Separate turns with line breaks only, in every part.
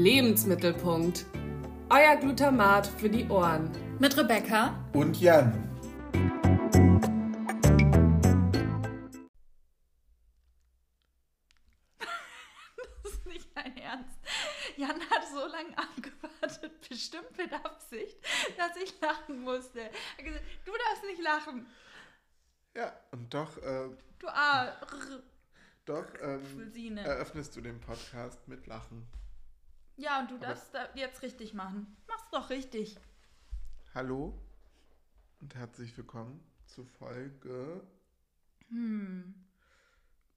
Lebensmittelpunkt. Euer Glutamat für die Ohren.
Mit Rebecca
und Jan.
Das ist nicht dein Ernst. Jan hat so lange abgewartet, bestimmt mit Absicht, dass ich lachen musste. Er hat gesagt, du darfst nicht lachen.
Ja, und doch, äh,
Du A.
doch ähm, eröffnest du den Podcast mit Lachen.
Ja, und du darfst da jetzt richtig machen. Mach's doch richtig.
Hallo und herzlich willkommen zu Folge
Hm.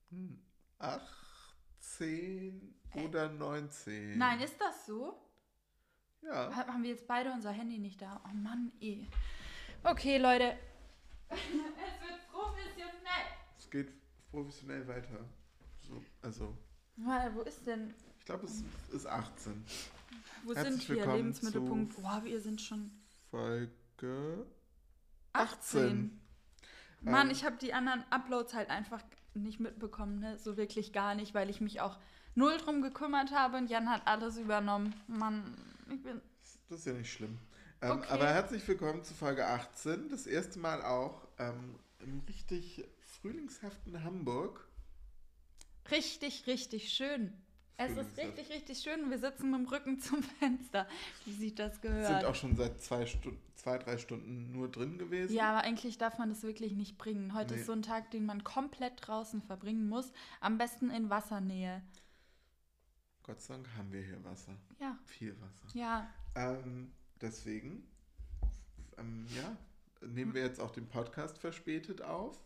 hm, 18 oder 19.
Nein, ist das so?
Ja,
Ha- Haben wir jetzt beide unser Handy nicht da? Oh Mann, eh. Okay, Leute. es wird professionell.
es geht professionell weiter. So, also,
Warte, wo ist denn?
Ich glaube, es ist 18.
Wo
Herzlich
sind wir?
willkommen
Lebensmittelpunkt. Boah, wir sind schon
Folge
18. Mann,
Ähm,
ich habe die anderen Uploads halt einfach nicht mitbekommen, ne? So wirklich gar nicht, weil ich mich auch null drum gekümmert habe und Jan hat alles übernommen. Mann, ich bin.
Das ist ja nicht schlimm. Ähm,
Okay.
Aber herzlich willkommen zu Folge 18. Das erste Mal auch ähm, im richtig frühlingshaften Hamburg.
Richtig, richtig schön. Es ist richtig, richtig schön. Wir sitzen mit dem Rücken zum Fenster, wie sich das gehört.
Sind auch schon seit zwei, Stunden, zwei, drei Stunden nur drin gewesen.
Ja, aber eigentlich darf man das wirklich nicht bringen. Heute
Nee.
ist so ein Tag, den man komplett draußen verbringen muss. Am besten in Wassernähe.
Gott sei Dank haben wir hier Wasser.
Ja,
Viel Wasser.
ja.
Ähm, deswegen, ähm, ja, nehmen wir jetzt auch den Podcast verspätet auf.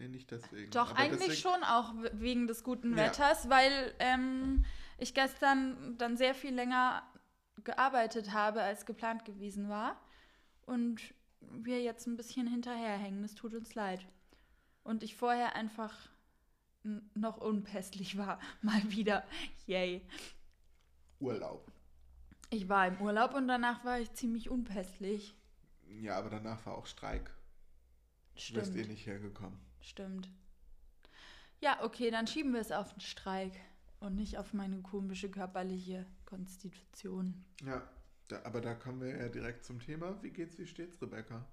Nee, nicht deswegen.
Doch,
aber
eigentlich
deswegen,
schon auch wegen des guten
Ja.
Wetters, weil ähm, ich gestern dann sehr viel länger gearbeitet habe, als geplant gewesen war. Und wir jetzt ein bisschen hinterherhängen. Es tut uns leid. Und ich vorher einfach noch unpässlich war. Mal wieder. Yay.
Urlaub.
Ich war im Urlaub und danach war ich ziemlich unpässlich.
Ja, aber danach war auch Streik. Du bist eh
Stimmt.
nicht hergekommen.
Stimmt. Ja, okay, dann schieben wir es auf den Streik und nicht auf meine komische körperliche Konstitution.
Ja, da, aber da kommen wir ja direkt zum Thema. Wie geht's, wie steht's, Rebecca?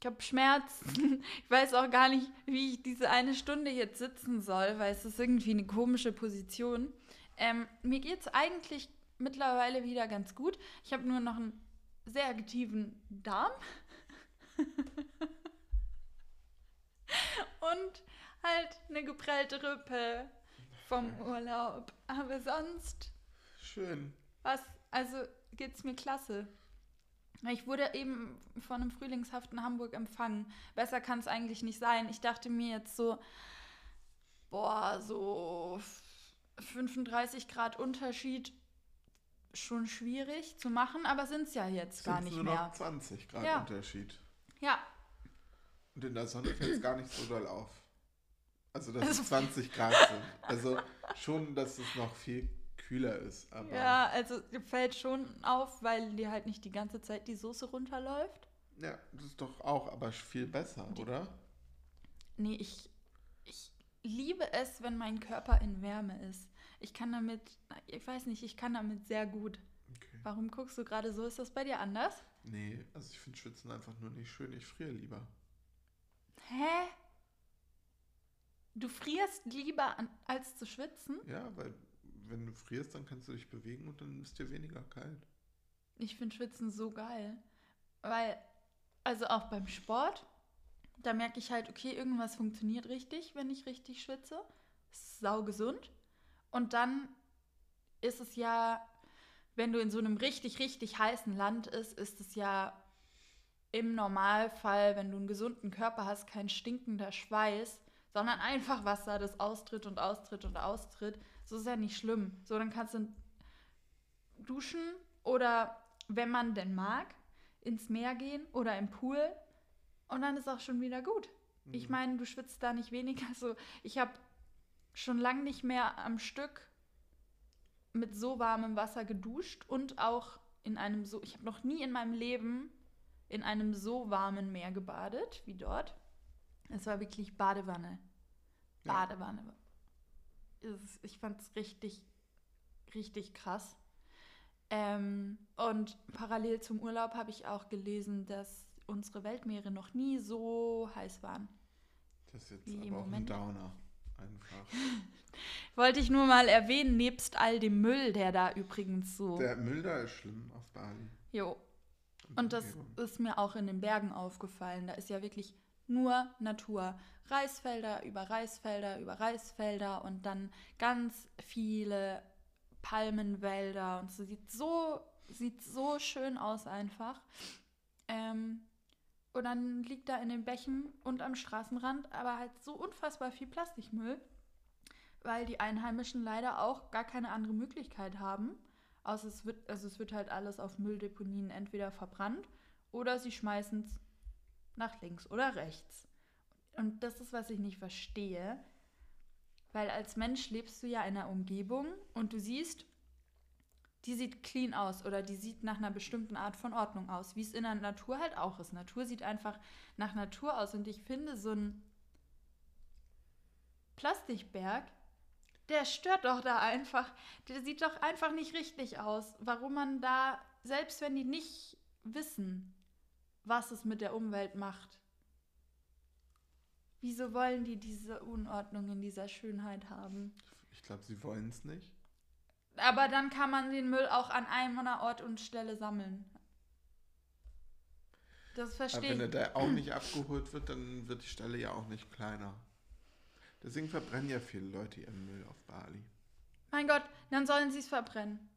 Ich habe Schmerzen. Ich weiß auch gar nicht, wie ich diese eine Stunde jetzt sitzen soll, weil es ist irgendwie eine komische Position. Ähm, mir geht es eigentlich mittlerweile wieder ganz gut. Ich habe nur noch einen sehr aktiven Darm. Und halt eine geprellte Rippe vom Urlaub. Aber sonst
Schön.
was, also geht's mir klasse. Ich wurde eben von einem frühlingshaften Hamburg empfangen. Besser kann es eigentlich nicht sein. Ich dachte mir jetzt so, boah, so 35 Grad Unterschied schon schwierig zu machen, aber sind es ja jetzt gar
Sind's
nicht
nur
mehr.
noch 20 Grad
Ja.
Unterschied.
Ja,
Und in der Sonne fällt es gar nicht so doll auf. Also, dass
Also-
es 20 Grad sind. Also schon, dass es noch viel kühler ist. Aber
ja, also fällt schon auf, weil dir halt nicht die ganze Zeit die Soße runterläuft.
ja, das ist doch auch aber viel besser, oder?
Nee, ich, ich liebe es, wenn mein Körper in Wärme ist. Ich kann damit, ich weiß nicht, ich kann damit sehr gut.
Okay.
Warum guckst du gerade so? Ist das bei dir anders?
Nee, also ich finde Schwitzen einfach nur nicht schön. Ich friere lieber.
Hä? Du frierst lieber, an, als zu schwitzen?
Ja, weil wenn du frierst, dann kannst du dich bewegen und dann ist dir weniger kalt.
Ich finde Schwitzen so geil. Weil, also auch beim Sport, da merke ich halt, okay, irgendwas funktioniert richtig, wenn ich richtig schwitze. Ist saugesund. Und dann ist es ja, wenn du in so einem richtig, richtig heißen Land ist, ist es ja im Normalfall, wenn du einen gesunden Körper hast, kein stinkender Schweiß, sondern einfach Wasser, das austritt und austritt und austritt. So ist ja nicht schlimm. So, dann kannst du duschen oder, wenn man denn mag, ins Meer gehen oder im Pool und dann ist auch schon wieder gut. Ich
Mhm.
meine, du schwitzt da nicht weniger. So, ich habe schon lange nicht mehr am Stück mit so warmem Wasser geduscht und auch in einem so, ich habe noch nie in meinem Leben in einem so warmen Meer gebadet wie dort. Es war wirklich Badewanne.
Ja.
Badewanne. Ist- Ich fand es richtig, richtig krass. Ähm, und parallel zum Urlaub habe ich auch gelesen, dass unsere Weltmeere noch nie so heiß waren.
Das ist jetzt
Wie im
aber auch ein
Moment.
Downer. Einfach.
Wollte ich nur mal erwähnen, nebst all dem Müll, der da übrigens so.
Der Müll da ist schlimm auf Bali.
Jo. Und das ist mir auch in den Bergen aufgefallen. Da ist ja wirklich nur Natur. Reisfelder über Reisfelder über Reisfelder und dann ganz viele Palmenwälder. Und so sieht so, sieht so schön aus einfach. Ähm, und dann liegt da in den Bächen und am Straßenrand aber halt so unfassbar viel Plastikmüll, weil die Einheimischen leider auch gar keine andere Möglichkeit haben. Außer es wird, also es wird halt alles auf Mülldeponien entweder verbrannt oder sie schmeißen es nach links oder rechts. Und das ist, was ich nicht verstehe. Weil als Mensch lebst du ja in einer Umgebung und du siehst, die sieht clean aus oder die sieht nach einer bestimmten Art von Ordnung aus, wie es in der Natur halt auch ist. Natur sieht einfach nach Natur aus und ich finde so ein Plastikberg, der stört doch da einfach. Der sieht doch einfach nicht richtig aus. Warum man da, selbst wenn die nicht wissen, was es mit der Umwelt macht, wieso wollen die diese Unordnung in dieser Schönheit haben?
Ich glaube, sie wollen es nicht.
Aber dann kann man den Müll auch an einem Ort und Stelle sammeln. Das
Aber
verstehe
wenn er
ich.
da auch nicht abgeholt wird, dann wird die Stelle ja auch nicht kleiner. Deswegen verbrennen ja viele Leute ihren Müll auf Bali.
Mein Gott, dann sollen sie es verbrennen.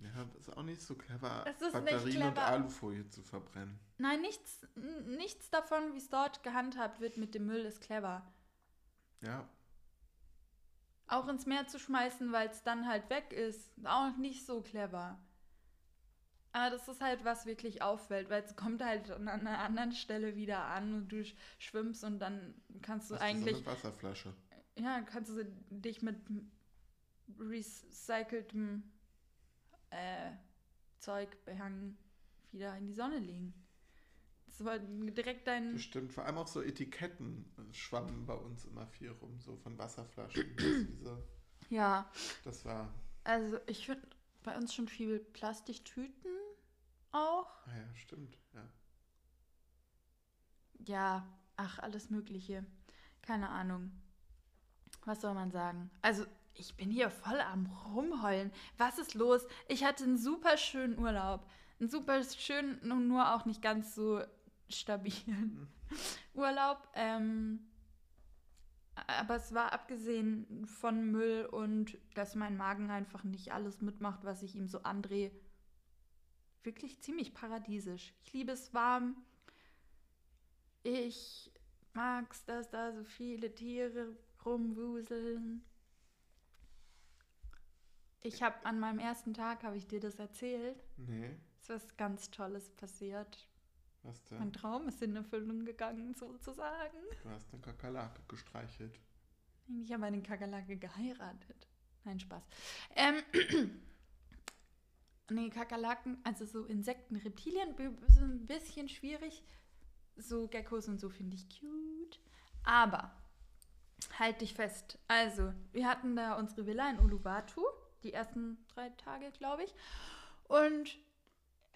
Ja, das ist auch nicht so clever,
Es ist nicht
Batterien und. Alufolie zu verbrennen.
Nein, nichts, nichts davon, wie es dort gehandhabt wird mit dem Müll, ist clever.
Ja,
Auch ins Meer zu schmeißen, weil es dann halt weg ist, auch nicht so clever. Aber das ist halt, was wirklich auffällt, weil es kommt halt an einer anderen Stelle wieder an und du sch- schwimmst und dann kannst du
hast du
eigentlich,
so eine Wasserflasche.
ja, kannst du dich mit recyceltem äh, Zeug behangen wieder in die Sonne legen. Das war direkt dein,
Bestimmt. Vor allem auch so Etiketten schwammen bei uns immer viel rum, so von Wasserflaschen. Das, diese,
ja,
das war,
also ich finde bei uns schon viel Plastiktüten auch.
ah ja, stimmt. Ja.
Ja, ach, alles Mögliche. Keine Ahnung. Was soll man sagen? Also, ich bin hier voll am Rumheulen. Was ist los? Ich hatte einen super schönen Urlaub. Einen super schönen, nur auch nicht ganz so stabilen Urlaub. Ähm, aber es war abgesehen von Müll und dass mein Magen einfach nicht alles mitmacht, was ich ihm so andrehe, wirklich ziemlich paradiesisch. Ich liebe es warm. Ich mag's, dass da so viele Tiere rumwuseln. Ich habe an meinem ersten Tag, habe ich dir das erzählt,
Nee,
ist was ganz Tolles passiert.
was denn?
Mein Traum ist in Erfüllung gegangen, sozusagen.
Du hast eine Kakerlake gestreichelt.
Ich habe eine Kakerlake geheiratet. Nein, Spaß. Ähm, nee, Kakerlaken, also so Insekten, Reptilien, sind ein bisschen schwierig. So Geckos und so finde ich cute. Aber, halt dich fest. Also, wir hatten da unsere Villa in Uluwatu, die ersten drei Tage, glaube ich. Und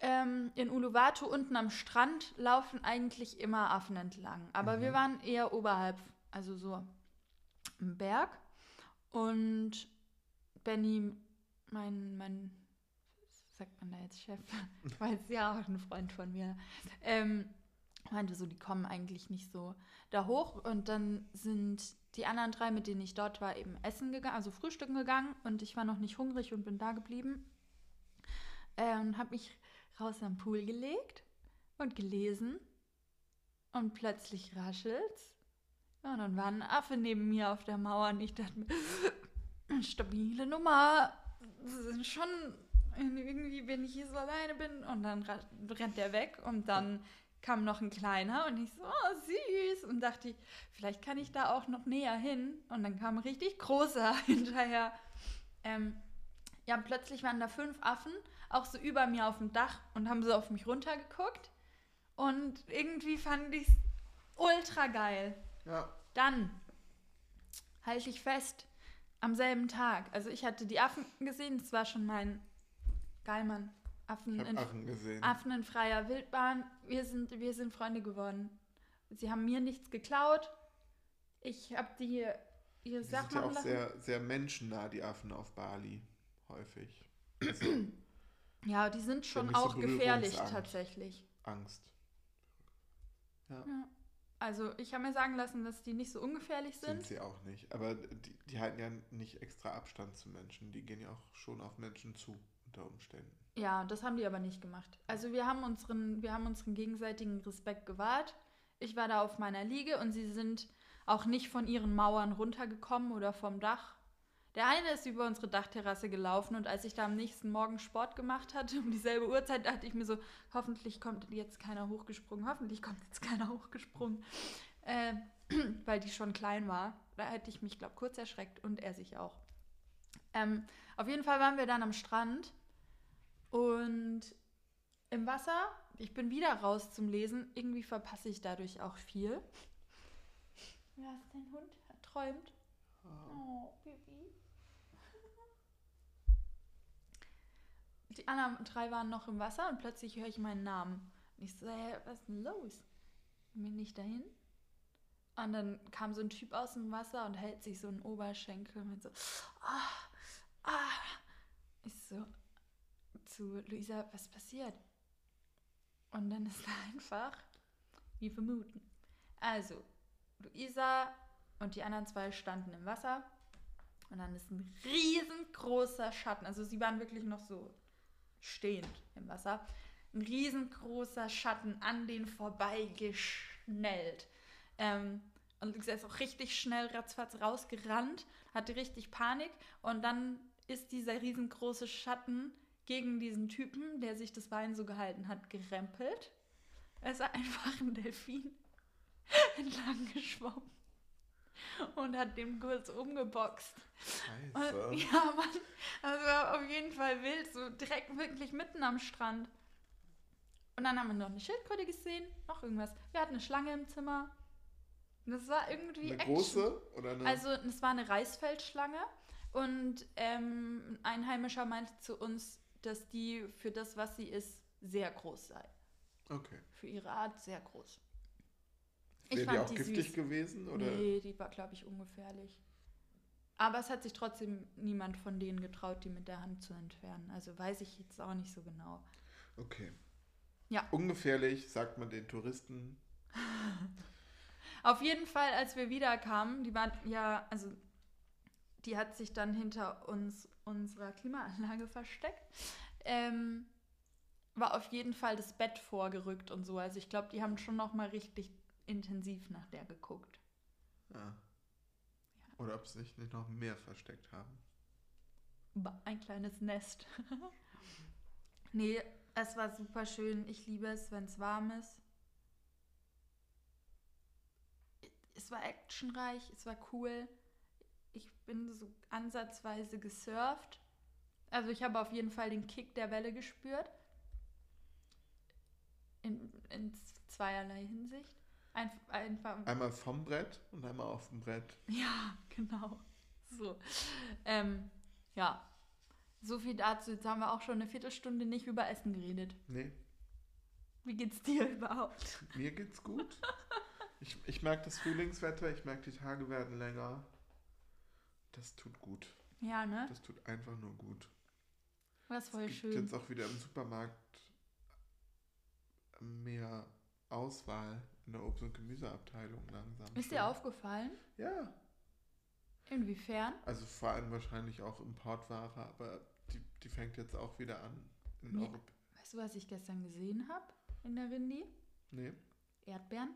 ähm, in Uluwatu unten am Strand laufen eigentlich immer Affen entlang. Aber wir
Mhm.
waren eher oberhalb, also so am Berg. Und Benny, mein, mein, sagt man da jetzt Chef, weil es ja auch ein Freund von mir, ähm, meinte so, die kommen eigentlich nicht so da hoch. Und dann sind die anderen drei, mit denen ich dort war, eben essen gegangen, also frühstücken gegangen. Und ich war noch nicht hungrig und bin da geblieben. Äh, und habe mich raus am Pool gelegt und gelesen. Und plötzlich raschelt's. Ja, und dann war ein Affe neben mir auf der Mauer und ich dachte stabile Nummer. Das ist schon irgendwie, wenn ich hier so alleine bin. Und dann rennt der weg und dann kam noch ein kleiner und ich so, oh, süß. Und dachte ich, vielleicht kann ich da auch noch näher hin. Und dann kam ein richtig großer hinterher. Ähm, ja, plötzlich waren da fünf Affen, auch so über mir auf dem Dach und haben so auf mich runtergeguckt. Und irgendwie fand ich es ultra geil.
Ja,
Dann halte ich fest, am selben Tag. Also ich hatte die Affen gesehen, es war schon mein Geil, Mann. Affen in,
Affen gesehen.
Affen in freier Wildbahn. Wir sind, wir sind Freunde geworden. Sie haben mir nichts geklaut. Ich habe die ihre
Die
Sachen
sind ja auch
lassen.
sehr, sehr menschennah, die Affen auf Bali. Häufig. Also
Ja, die sind schon
so
auch gefährlich tatsächlich.
Angst. Ja,
Ja. Also ich habe mir sagen lassen, dass die nicht so ungefährlich
sind
sind.
sie auch nicht. Aber die, die halten ja nicht extra Abstand zu Menschen. Die gehen ja auch schon auf Menschen zu, unter Umständen.
Ja, das haben die aber nicht gemacht. Also wir haben unseren, wir haben unseren gegenseitigen Respekt gewahrt. Ich war da auf meiner Liege und sie sind auch nicht von ihren Mauern runtergekommen oder vom Dach. Der eine ist über unsere Dachterrasse gelaufen und als ich da am nächsten Morgen Sport gemacht hatte, um dieselbe Uhrzeit, dachte ich mir so, hoffentlich kommt jetzt keiner hochgesprungen, hoffentlich kommt jetzt keiner hochgesprungen, äh, weil die schon klein war. Da hätte ich mich, glaube kurz erschreckt und er sich auch. Ähm, auf jeden Fall waren wir dann am Strand und im Wasser, ich bin wieder raus zum Lesen. Irgendwie verpasse ich dadurch auch viel. Ja, ist dein Hund? Er träumt. Oh, Baby. Die anderen drei waren noch im Wasser und plötzlich höre ich meinen Namen. Und ich so, hey, was ist denn los? Bin nicht dahin? Und dann kam so ein Typ aus dem Wasser und hält sich so einen Oberschenkel mit so, ah, ah. Ich so, zu Luisa, was passiert? Und dann ist da einfach, wie vermuten. Also, Luisa und die anderen zwei standen im Wasser und dann ist ein riesengroßer Schatten, also sie waren wirklich noch so stehend im Wasser, ein riesengroßer Schatten an den vorbeigeschnellt. Ähm, und Luisa ist auch richtig schnell ratzfatz rausgerannt, hatte richtig Panik und dann ist dieser riesengroße Schatten gegen diesen Typen, der sich das Bein so gehalten hat, gerempelt. Er ist einfach ein Delfin entlang geschwommen und hat den kurz umgeboxt.
Scheiße.
Und, ja, Mann, also war auf jeden Fall wild, so direkt wirklich mitten am Strand. Und dann haben wir noch eine Schildkröte gesehen, noch irgendwas. Wir hatten eine Schlange im Zimmer. Und das war irgendwie
Eine
Action.
große oder eine?
Also es war eine Reisfeldschlange und ähm, ein Einheimischer meinte zu uns, dass die für das, was sie ist, sehr groß sei.
okay.
Für ihre Art sehr groß.
Wäre die auch
die
giftig
süß.
gewesen? Oder?
Nee, die war, glaube ich, ungefährlich. Aber es hat sich trotzdem niemand von denen getraut, die mit der Hand zu entfernen. Also weiß ich jetzt auch nicht so genau.
Okay.
Ja.
Ungefährlich, sagt man den Touristen.
Auf jeden Fall, als wir wiederkamen, die war ja, also die hat sich dann hinter uns unserer Klimaanlage versteckt, ähm, war auf jeden Fall das Bett vorgerückt und so. Also ich glaube, die haben schon noch mal richtig intensiv nach der geguckt.
Ja. Oder ob sie sich nicht noch mehr versteckt haben.
Ein kleines Nest. nee, es war super schön. Ich liebe es, wenn es warm ist. Es war actionreich, es war cool. Ich bin so ansatzweise gesurft. Also ich habe auf jeden Fall den Kick der Welle gespürt. In, in zweierlei Hinsicht. Ein, einfach
Einmal vom Brett und einmal auf dem Brett.
ja, genau. So. Ähm, ja. So viel dazu. Jetzt haben wir auch schon eine Viertelstunde nicht über Essen geredet.
Nee,
Wie geht's dir überhaupt?
mir geht's gut. Ich, ich merke das Frühlingswetter, ich merke, die Tage werden länger. Das tut gut.
Ja, ne?
Das tut einfach nur gut.
Das ist voll
es gibt
schön.
jetzt auch wieder im Supermarkt mehr Auswahl in der Obst- und Gemüseabteilung langsam.
Ist
schon.
dir aufgefallen?
Ja,
Inwiefern?
also vor allem wahrscheinlich auch Importware, aber die, die fängt jetzt auch wieder an. In
Nee.
Europa.
Weißt du, was ich gestern gesehen habe in der Rindi?
Nee,
Erdbeeren.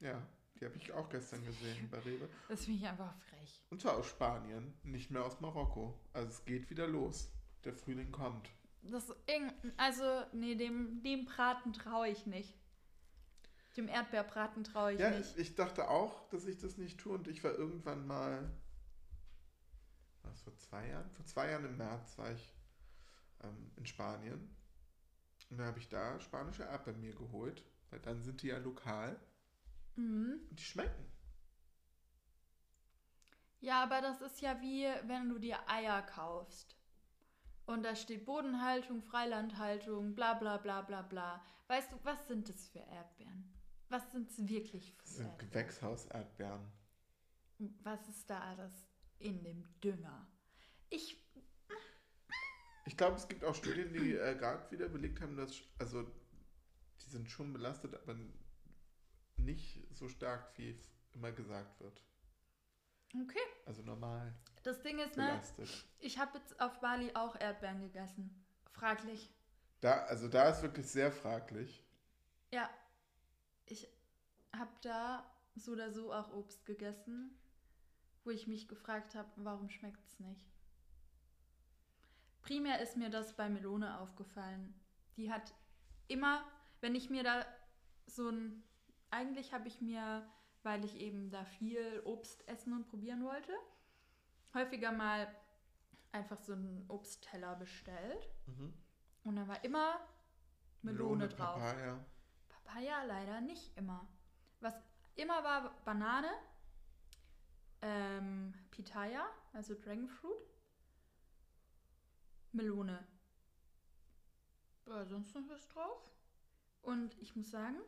ja, die habe ich auch gestern gesehen bei Rewe.
Das finde ich einfach frech.
Und zwar aus Spanien, nicht mehr aus Marokko. Also es geht wieder los. Der Frühling kommt.
Das also, nee, dem, dem Braten traue ich nicht. Dem Erdbeerbraten traue ich
ja,
nicht.
ich dachte auch, dass ich das nicht tue und ich war irgendwann mal, was, vor zwei Jahren? Vor zwei Jahren im März war ich ähm, in Spanien und da habe ich da spanische Erdbeeren mir geholt, weil dann sind die ja lokal
Mhm.
die schmecken.
Ja, aber das ist ja wie, wenn du dir Eier kaufst. Und da steht Bodenhaltung, Freilandhaltung, bla bla bla bla bla. Weißt du, was sind das für Erdbeeren? Was sind es wirklich für
Das sind
Erdbeeren?
Gewächshaus-Erdbeeren.
Was ist da alles in dem Dünger? Ich,
Ich glaube, es gibt auch Studien, die äh, gerade wieder belegt haben, dass, also, die sind schon belastet, aber nicht so stark, wie immer gesagt wird.
okay.
Also normal
Das Ding ist, ne,
belastet.
ich habe jetzt auf Bali auch Erdbeeren gegessen. Fraglich.
Da, also da ist wirklich sehr fraglich.
Ja, ich habe da so oder so auch Obst gegessen, wo ich mich gefragt habe, warum schmeckt es nicht. Primär ist mir das bei Melone aufgefallen. Die hat immer, wenn ich mir da so ein, eigentlich habe ich mir, weil ich eben da viel Obst essen und probieren wollte, häufiger mal einfach so einen Obstteller bestellt.
Mhm.
Und da war immer Melone, drauf.
Papaya.
Papaya leider nicht immer. Was immer war Banane, ähm, Pitaya, also Dragon Fruit, Melone. War sonst noch was drauf? Und ich muss sagen,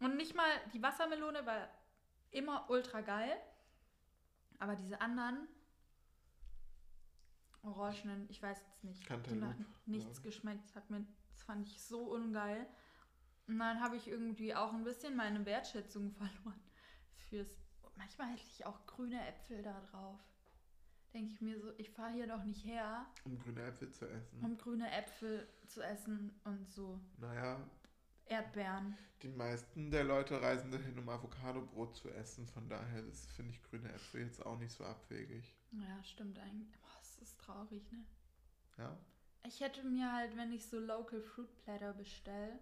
und nicht mal die Wassermelone war immer ultra geil, aber diese anderen Orangenen, ich weiß jetzt nicht, die
Cantaloupe,
hatten nichts
ja.
geschmeckt, das, hat mir, das fand ich so ungeil. Und dann habe ich irgendwie auch ein bisschen meine Wertschätzung verloren fürs. Manchmal hätte ich auch grüne Äpfel da drauf. Denke ich mir so, ich fahre hier doch nicht her,
Um grüne Äpfel zu essen.
um grüne Äpfel zu essen und so
Naja,
Erdbeeren.
die meisten der Leute reisen dahin, um Avocadobrot zu essen. Von daher finde ich grüne Äpfel jetzt auch nicht so abwegig.
Ja, stimmt eigentlich. Boah, das ist traurig, ne?
Ja.
Ich hätte mir halt, wenn ich so Local Fruit Platter bestelle,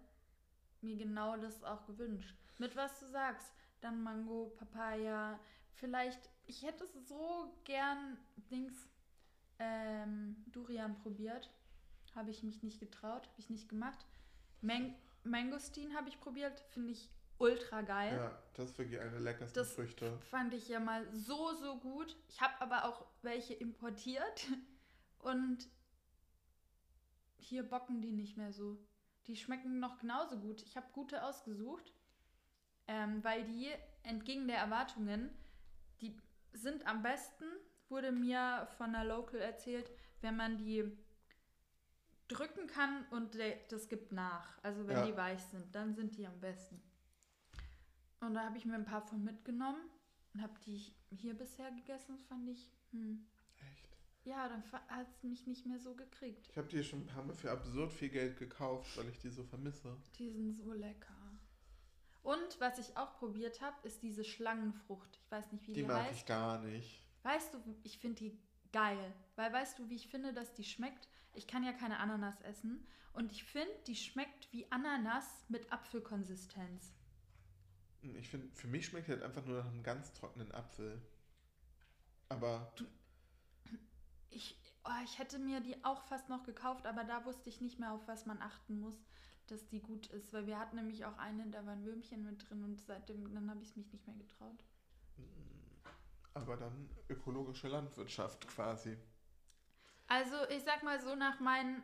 mir genau das auch gewünscht. Mit was du sagst. Dann Mango, Papaya. Vielleicht, ich hätte so gern Dings ähm, Durian probiert. Habe ich mich nicht getraut, habe ich nicht gemacht. Man Mangostin habe ich probiert, finde ich ultra geil.
Ja, das ist wirklich eine der leckersten
Das
Früchte.
fand ich ja mal so, so gut. Ich habe aber auch welche importiert und hier bocken die nicht mehr so. Die schmecken noch genauso gut. Ich habe gute ausgesucht, ähm, weil die entgegen der Erwartungen, die sind am besten, wurde mir von einer Local erzählt, wenn man die drücken kann und das gibt nach. Also wenn
Ja.
die weich sind, dann sind die am besten. Und da habe ich mir ein paar von mitgenommen und habe die hier bisher gegessen. Das fand ich, hm.
Echt.
ja, dann hat es mich nicht mehr so gekriegt.
Ich habe die schon ein paar Mal für absurd viel Geld gekauft, weil ich die so vermisse.
Die sind so lecker. Und was ich auch probiert habe, ist diese Schlangenfrucht. Ich weiß nicht, wie die,
Die mag
heißt.
ich gar nicht.
Weißt du, ich finde die geil. Weil weißt du, wie ich finde, dass die schmeckt? Ich kann ja keine Ananas essen. Und ich finde, die schmeckt wie Ananas mit Apfelkonsistenz.
Ich finde, für mich schmeckt die halt einfach nur nach einem ganz trockenen Apfel. Aber
Ich, oh, ich hätte mir die auch fast noch gekauft, aber da wusste ich nicht mehr, auf was man achten muss, dass die gut ist. Weil wir hatten nämlich auch eine, da war ein Würmchen mit drin und seitdem, dann habe ich es mich nicht mehr getraut.
aber dann ökologische Landwirtschaft quasi.
Also ich sag mal so, nach meinen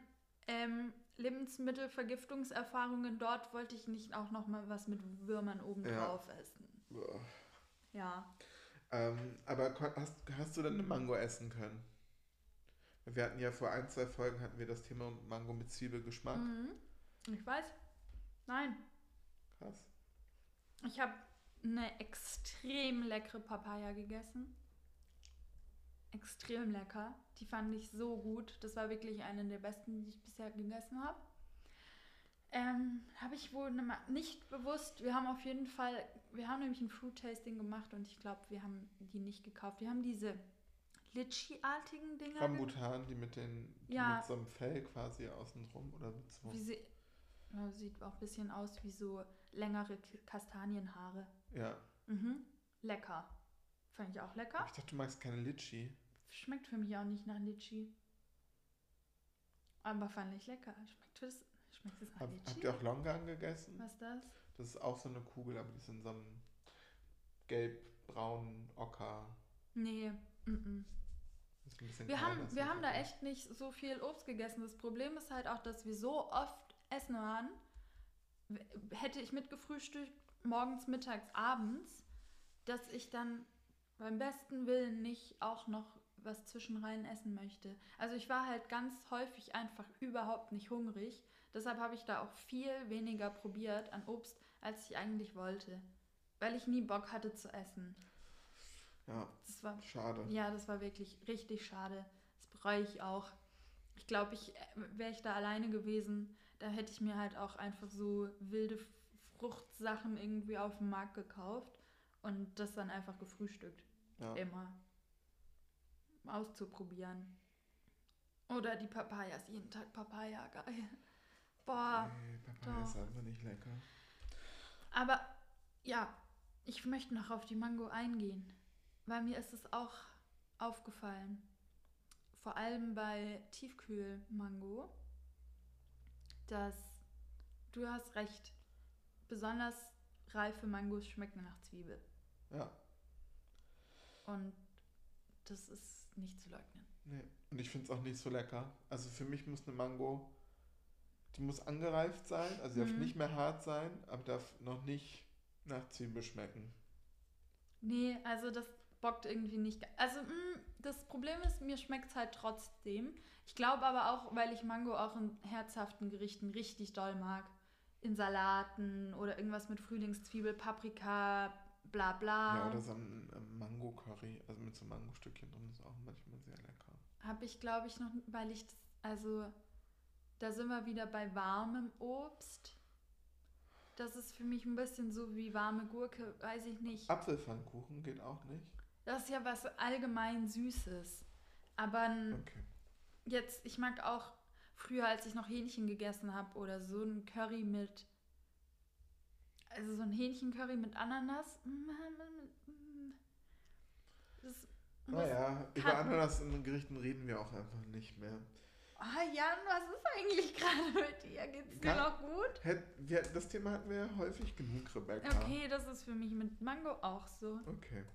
ähm, Lebensmittelvergiftungserfahrungen dort wollte ich nicht auch noch mal was mit Würmern obendrauf essen.
Boah.
Ja.
Ähm, aber hast, hast du dann eine Mango essen können? Wir hatten ja vor ein, zwei Folgen hatten wir das Thema Mango mit Zwiebelgeschmack.
Mhm. Ich weiß. Nein.
Krass.
Ich habe eine extrem leckere Papaya gegessen. Extrem lecker. Die fand ich so gut. Das war wirklich eine der besten, die ich bisher gegessen habe. Ähm, habe ich wohl ne- nicht bewusst. Wir haben auf jeden Fall, wir haben nämlich ein Fruit Tasting gemacht und ich glaube, wir haben die nicht gekauft. Wir haben diese Litchi-artigen Dinger. ge-
Rambutan, die mit den die
Ja.
mit so einem Fell quasi außenrum oder mit so.
Wie sie, ja, sieht auch ein bisschen aus wie so längere Kastanienhaare.
Ja.
Mhm. Lecker. Fand ich auch lecker.
Ich dachte, du magst keine Litchi.
Schmeckt für mich auch nicht nach Litchi. Aber fand ich lecker. Schmeckt das, schmeckt nach
Hab,
Litchi?
habt ihr auch Longan gegessen?
Was ist das?
Das ist auch so eine Kugel, aber die ist in so einem gelb-braunen Ocker.
Nee. Mm -mm. Wir haben, wir haben da echt nicht so viel Obst gegessen. Das Problem ist halt auch, dass wir so oft essen waren. Hätte ich mitgefrühstückt, morgens, mittags, abends, dass ich dann beim besten Willen nicht auch noch was zwischenrein essen möchte. Also ich war halt ganz häufig einfach überhaupt nicht hungrig. Deshalb habe ich da auch viel weniger probiert an Obst, als ich eigentlich wollte. Weil ich nie Bock hatte zu essen.
Ja,
Das war
schade.
ja, das war wirklich richtig schade. Das bereue ich auch. Ich glaube, ich wäre ich da alleine gewesen, da hätte ich mir halt auch einfach so wilde Fruchtsachen irgendwie auf dem Markt gekauft und das dann einfach gefrühstückt.
Ja.
Immer. Auszuprobieren. Oder die Papayas, jeden Tag Papaya, geil. Boah.
Nee, Papaya ist
doch.
einfach nicht lecker.
Aber ja, ich möchte noch auf die Mango eingehen, weil mir ist es auch aufgefallen. Vor allem bei Tiefkühlmango, dass du hast recht, besonders reife Mangos schmecken nach Zwiebel.
Ja,
Und das ist nicht zu leugnen.
nee. Und ich finde es auch nicht so lecker. Also für mich muss eine Mango, die muss angereift sein, also darf
Mhm.
nicht mehr hart sein, aber darf noch nicht nach Zwiebel schmecken.
Nee, also das bockt irgendwie nicht. Also mh, das Problem ist, mir schmeckt es halt trotzdem. Ich glaube aber auch, weil ich Mango auch in herzhaften Gerichten richtig doll mag. In Salaten oder irgendwas mit Frühlingszwiebel, Paprika, bla bla.
Ja, oder so ein ähm, Mango-Curry, also mit so Mangostückchen drin, ist auch manchmal sehr lecker.
Habe ich, glaube ich, noch, weil ich das, also da sind wir wieder bei warmem Obst. Das ist für mich ein bisschen so wie warme Gurke, weiß ich nicht.
Apfelpfannkuchen geht auch nicht.
Das ist ja was allgemein Süßes. Aber
Okay.
Jetzt, ich mag auch früher, als ich noch Hähnchen gegessen habe oder so ein Curry mit. Also so ein Hähnchencurry mit Ananas. Das muss,
Naja, über
kann-
Ananas in den Gerichten reden wir auch einfach nicht mehr.
Ah, Jan, was ist eigentlich gerade mit dir? Geht's dir noch gut?
Hätt, wir, das Thema hatten wir ja häufig genug, Rebecca.
Okay, das ist für mich mit Mango auch so.
Okay.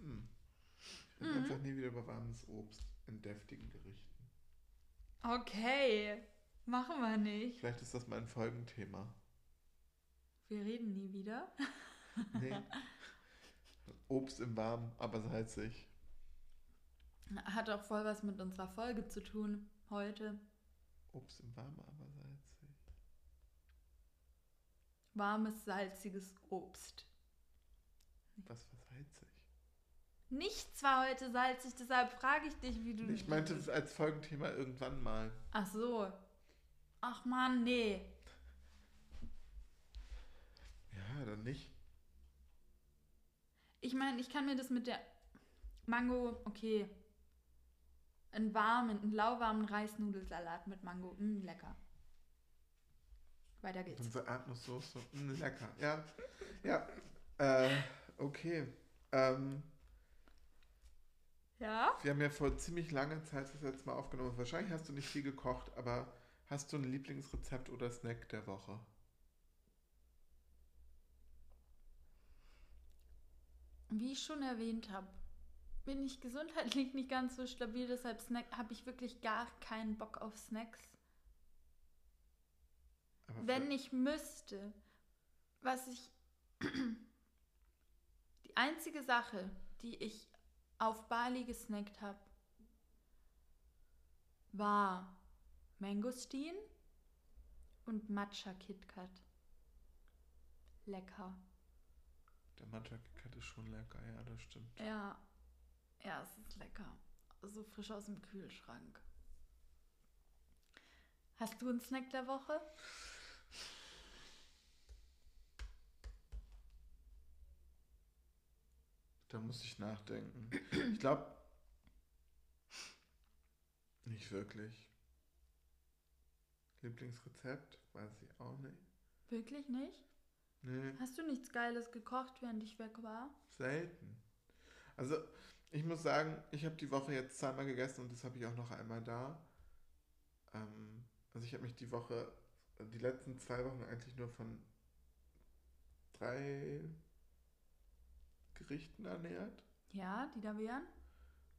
Hm. Ich rede
Mhm.
einfach nie wieder über warmes Obst in deftigen Gerichten.
Okay, machen wir nicht.
Vielleicht ist das mein Folgenthema.
Wir reden nie wieder.
Nee. Obst im Warmen, aber salzig.
Hat auch voll was mit unserer Folge zu tun heute.
Obst im Warmen, aber salzig.
Warmes, salziges Obst.
Was war salzig?
Nichts war heute salzig, deshalb frage ich dich, wie du.
Ich meinte als Folgenthema irgendwann mal.
Ach so. Ach man, nee.
Ja, dann nicht.
Ich meine, ich kann mir das mit der Mango, okay. Einen warmen, einen lauwarmen Reisnudelsalat mit Mango, mh, lecker. Weiter geht's.
So Erdnusssoße. Mm, lecker. Ja. Ja. Äh, okay. Ähm,
Ja?
wir haben ja vor ziemlich langer Zeit das letzte Mal aufgenommen. Wahrscheinlich hast du nicht viel gekocht, aber hast du ein Lieblingsrezept oder Snack der Woche?
Wie ich schon erwähnt habe, bin ich gesundheitlich nicht ganz so stabil, deshalb habe ich wirklich gar keinen Bock auf Snacks.
Aber
Wenn ich müsste, was ich. Die einzige Sache, die ich auf Bali gesnackt habe, war Mangosteen und Matcha KitKat. Lecker.
Der Matcha Kat ist schon lecker, ja, das stimmt.
Ja. Ja, es ist lecker. So frisch aus dem Kühlschrank. Hast du einen Snack der Woche?
Da muss ich nachdenken. Ich glaube, nicht wirklich. Lieblingsrezept? Weiß ich auch nicht.
Wirklich nicht?
Nee,
Hast du nichts Geiles gekocht, während ich weg war?
selten. Also, ich muss sagen, ich habe die Woche jetzt zweimal gegessen und das habe ich auch noch einmal da. Ähm, also, ich habe mich die Woche, die letzten zwei Wochen eigentlich nur von drei Gerichten ernährt.
Ja, die da wären?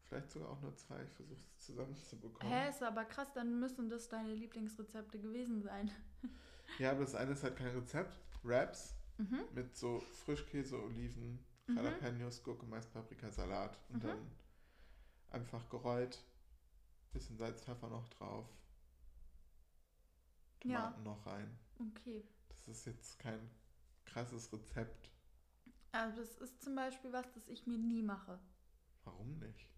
Vielleicht sogar auch nur zwei. Ich versuche es zusammenzubekommen.
Hä, ist aber krass, dann müssen das deine Lieblingsrezepte gewesen sein.
Ja, aber das eine ist halt kein Rezept. Wraps
Mhm.
mit so Frischkäse, Oliven,
Mhm.
Jalapenos, Gurke, Mais, Paprika, Salat. Und
Mhm.
dann einfach gerollt. Bisschen Salz, Pfeffer noch drauf.
Ja.
Tomaten noch rein.
Okay.
Das ist jetzt kein krasses Rezept.
Also das ist zum Beispiel was, das ich mir nie mache.
Warum nicht?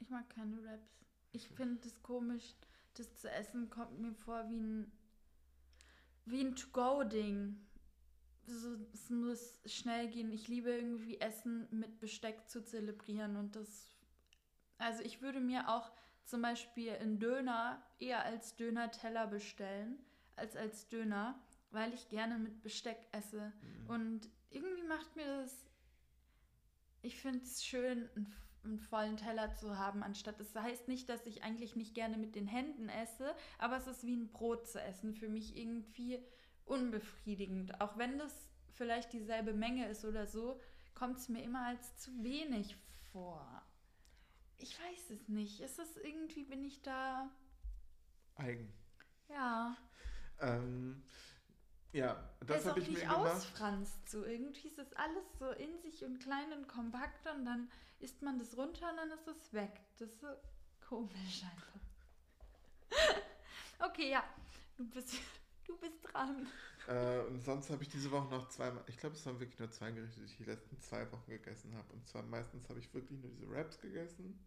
Ich mag keine Raps. Ich finde es komisch, das zu essen kommt mir vor wie ein wie ein To-Go-Ding. So, es muss schnell gehen. Ich liebe irgendwie Essen mit Besteck zu zelebrieren und das. Also ich würde mir auch zum Beispiel einen Döner eher als Döner-Teller bestellen als als Döner, weil ich gerne mit Besteck esse.
Mhm.
Und irgendwie macht mir das. Ich finde es schön, einen, einen vollen Teller zu haben, anstatt. Das heißt nicht, dass ich eigentlich nicht gerne mit den Händen esse, aber es ist wie ein Brot zu essen. Für mich irgendwie unbefriedigend. Auch wenn das vielleicht dieselbe Menge ist oder so, kommt es mir immer als zu wenig vor. Ich weiß es nicht. Ist es irgendwie, bin ich da.
Eigen.
Ja.
Ähm, ja,
Das
das habe ich mir
nicht
gemacht.
ausfranst. So irgendwie ist das alles so in sich und klein und kompakt und dann isst man das runter und dann ist es weg. Das ist so komisch einfach. okay, ja. Du bist, du bist dran.
Äh, und sonst habe ich diese Woche noch zweimal, ich glaube, es waren wirklich nur zwei Gerichte, die ich die letzten zwei Wochen gegessen habe. Und zwar meistens habe ich wirklich nur diese Wraps gegessen.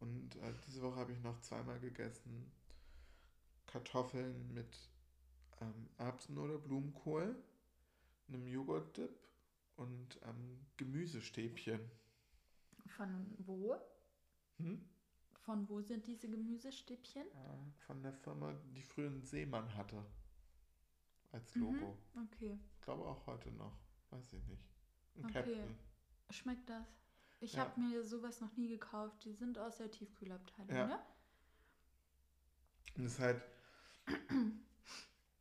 Und äh, diese Woche habe ich noch zweimal gegessen Kartoffeln mit ähm, Erbsen oder Blumenkohl, einem Joghurt-Dip und ähm, Gemüsestäbchen.
Von wo?
Hm?
Von wo sind diese Gemüsestäbchen?
Äh, von der Firma, die früher einen Seemann hatte. Als
Mhm.
Logo.
Okay.
Ich glaube auch heute noch. Weiß ich nicht. Ein
Okay.
Captain.
Schmeckt das? Ich
Ja.
habe mir sowas noch nie gekauft. Die sind aus der Tiefkühlabteilung,
Ja.
ne?
Und es ist halt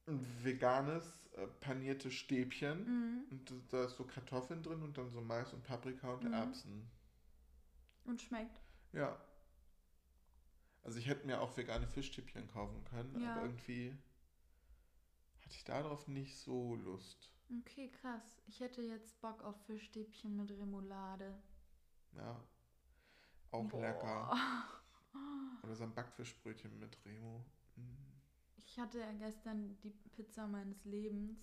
ein veganes, äh, paniertes Stäbchen.
Mhm.
Und da- da ist so Kartoffeln drin und dann so Mais und Paprika und
Mhm.
Erbsen.
Und schmeckt.
Ja. Also ich hätte mir auch vegane Fischstäbchen kaufen können,
Ja.
aber irgendwie hatte ich darauf nicht so Lust.
Okay, krass. Ich hätte jetzt Bock auf Fischstäbchen mit Remoulade.
Ja. Auch
Boah.
lecker. Oder so ein Backfischbrötchen mit Remo. Mm.
Ich hatte ja gestern die Pizza meines Lebens.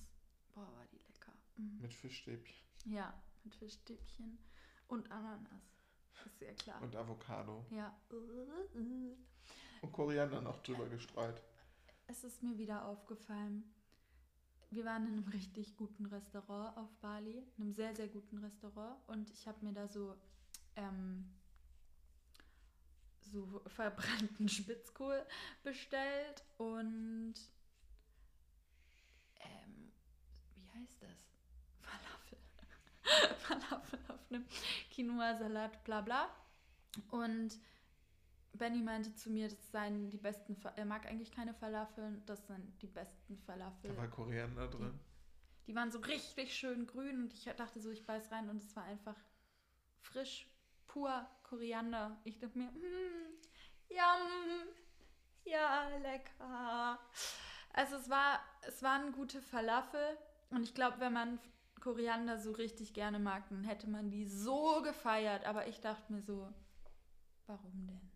Boah, war die lecker. Mhm.
Mit Fischstäbchen
Ja, mit Fischstäbchen und Ananas. Ist ja klar.
und Avocado.
ja.
Und Koriander noch drüber gestreut.
Es ist mir wieder aufgefallen. Wir waren in einem richtig guten Restaurant auf Bali, in einem sehr, sehr guten Restaurant. Und ich habe mir da so, ähm, so verbrannten Spitzkohl bestellt und ähm, wie heißt das? Falafel. Auf einem Quinoa-Salat, bla bla. Und Benny meinte zu mir, das seien die besten, Fa- er mag eigentlich keine Falafeln, das sind die besten Falafel.
Da war Koriander drin.
Die waren so richtig schön grün und ich dachte so, ich beiß rein und es war einfach frisch, pur Koriander. Ich dachte mir, mm, yum, ja, lecker. Also es war, es waren gute Falafel und ich glaube, wenn man Koriander so richtig gerne mag, dann hätte man die so gefeiert. Aber ich dachte mir so, warum denn?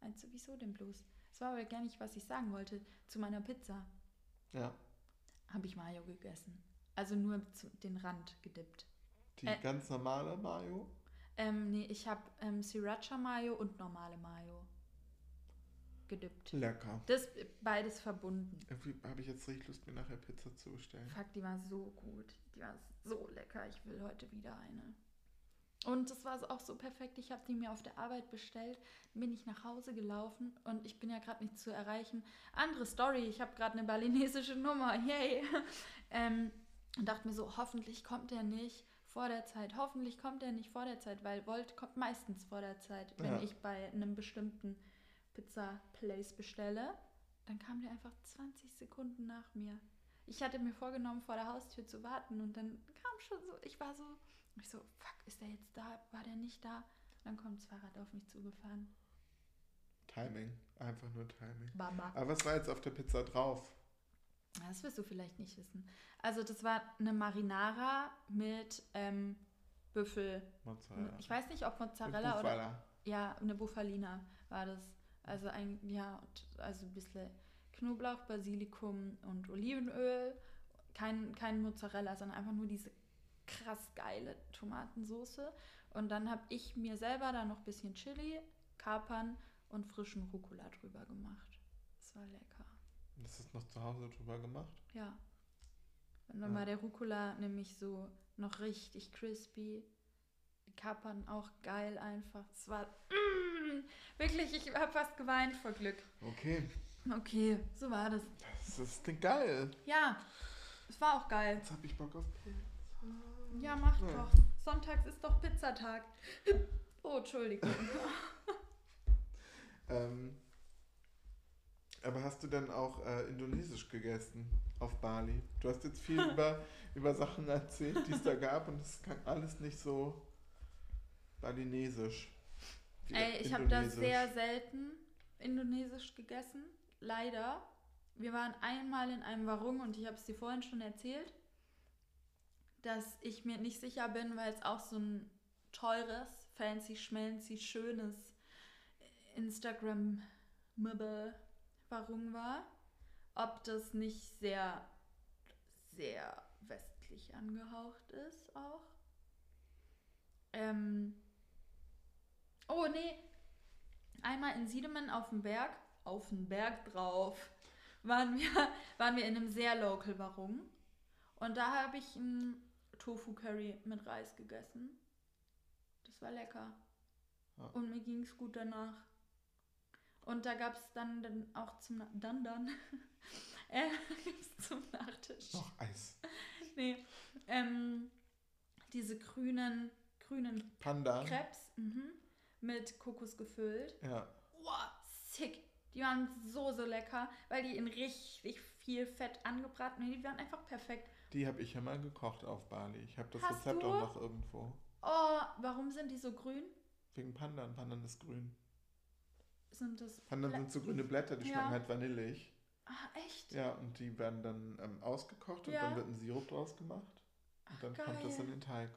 Also wieso denn bloß? Das war aber gar nicht, was ich sagen wollte zu meiner Pizza
Ja.
habe ich Mayo gegessen. Also nur den Rand gedippt.
Die
Äh.
ganz normale Mayo.
Ähm, nee, ich habe ähm, Sriracha Mayo und normale Mayo gedippt.
Lecker.
Das beides verbunden.
Irgendwie habe ich jetzt richtig Lust, mir nachher Pizza zu bestellen.
Fuck, die war so gut. Die war so lecker. Ich will heute wieder eine. Und das war auch so perfekt. Ich habe die mir auf der Arbeit bestellt, bin ich nach Hause gelaufen und ich bin ja gerade nicht zu erreichen. Andere Story, ich habe gerade eine balinesische Nummer, yay. ähm, und dachte mir so, hoffentlich kommt der nicht vor der Zeit. Hoffentlich kommt er nicht vor der Zeit, weil Volt kommt meistens vor der Zeit, wenn
Ja.
ich bei einem bestimmten Pizza Place bestelle. Dann kam der einfach 20 Sekunden nach mir. Ich hatte mir vorgenommen, vor der Haustür zu warten und dann kam schon so, ich war so Ich so, fuck, ist der jetzt da? War der nicht da? Dann kommt das Fahrrad auf mich zugefahren.
Timing. Einfach nur Timing.
Baba.
Aber was war jetzt auf der Pizza drauf?
Das wirst du vielleicht nicht wissen. Also das war eine Marinara mit ähm, Büffel.
Mozzarella.
Ich weiß nicht, ob Mozzarella oder ja, eine Buffalina war das. Also ein ja, also ein bisschen Knoblauch, Basilikum und Olivenöl. Kein, kein Mozzarella, sondern einfach nur diese krass geile Tomatensoße. Und dann habe ich mir selber da noch ein bisschen Chili, Kapern und frischen Rucola drüber gemacht. Das war lecker.
Das ist noch zu Hause drüber gemacht.
Ja. Und dann
Ja.
war der Rucola nämlich so noch richtig crispy. Kapern auch geil einfach. Es war mm, wirklich, ich habe fast geweint vor Glück.
Okay.
Okay, so war das.
Das, das klingt geil.
Ja, es war auch geil.
Jetzt hab ich Bock auf Pizza.
Ja, macht
Ja.
doch. Sonntags ist doch Pizzatag. Oh, Entschuldigung.
Ähm, aber hast du denn auch äh, Indonesisch gegessen auf Bali? Du hast jetzt viel über, über Sachen erzählt, die es da gab und es klang alles nicht so balinesisch.
Ey, ich habe da sehr selten Indonesisch gegessen. Leider. Wir waren einmal in einem Warung und ich habe es dir vorhin schon erzählt, dass ich mir nicht sicher bin, weil es auch so ein teures, fancy, schmancy, schönes instagram mibble warung war, ob das nicht sehr, sehr westlich angehaucht ist auch. Ähm, Oh, nee. Einmal in Siedemann auf dem Berg, auf dem Berg drauf, waren wir, waren wir in einem sehr local Warung. Und da habe ich ein Tofu-Curry mit Reis gegessen. Das war lecker.
Ja.
Und mir ging es gut danach. Und da gab es dann, dann auch zum Na- dann dann äh, zum Nachtisch.
Noch Eis.
Nee. Ähm, diese grünen, grünen
Panda.
Crepes mhm, mit Kokos gefüllt.
Ja.
Wow, sick. Die waren so, so lecker, weil die in richtig viel Fett angebraten waren. Die waren einfach perfekt.
Die habe ich ja mal gekocht auf Bali. Ich habe das
Hast
Rezept
du?
auch noch irgendwo.
Oh, warum sind die so grün?
Wegen Pandan. Pandan ist grün.
Sind das.
Pandan
Blä-
sind so grüne Blätter, die
Ja.
schmecken halt vanillig.
Ah, echt?
Ja, und die werden dann ähm, ausgekocht und
Ja.
dann wird ein Sirup draus gemacht. Und
Ach,
dann kommt das
geil.
in den Teig.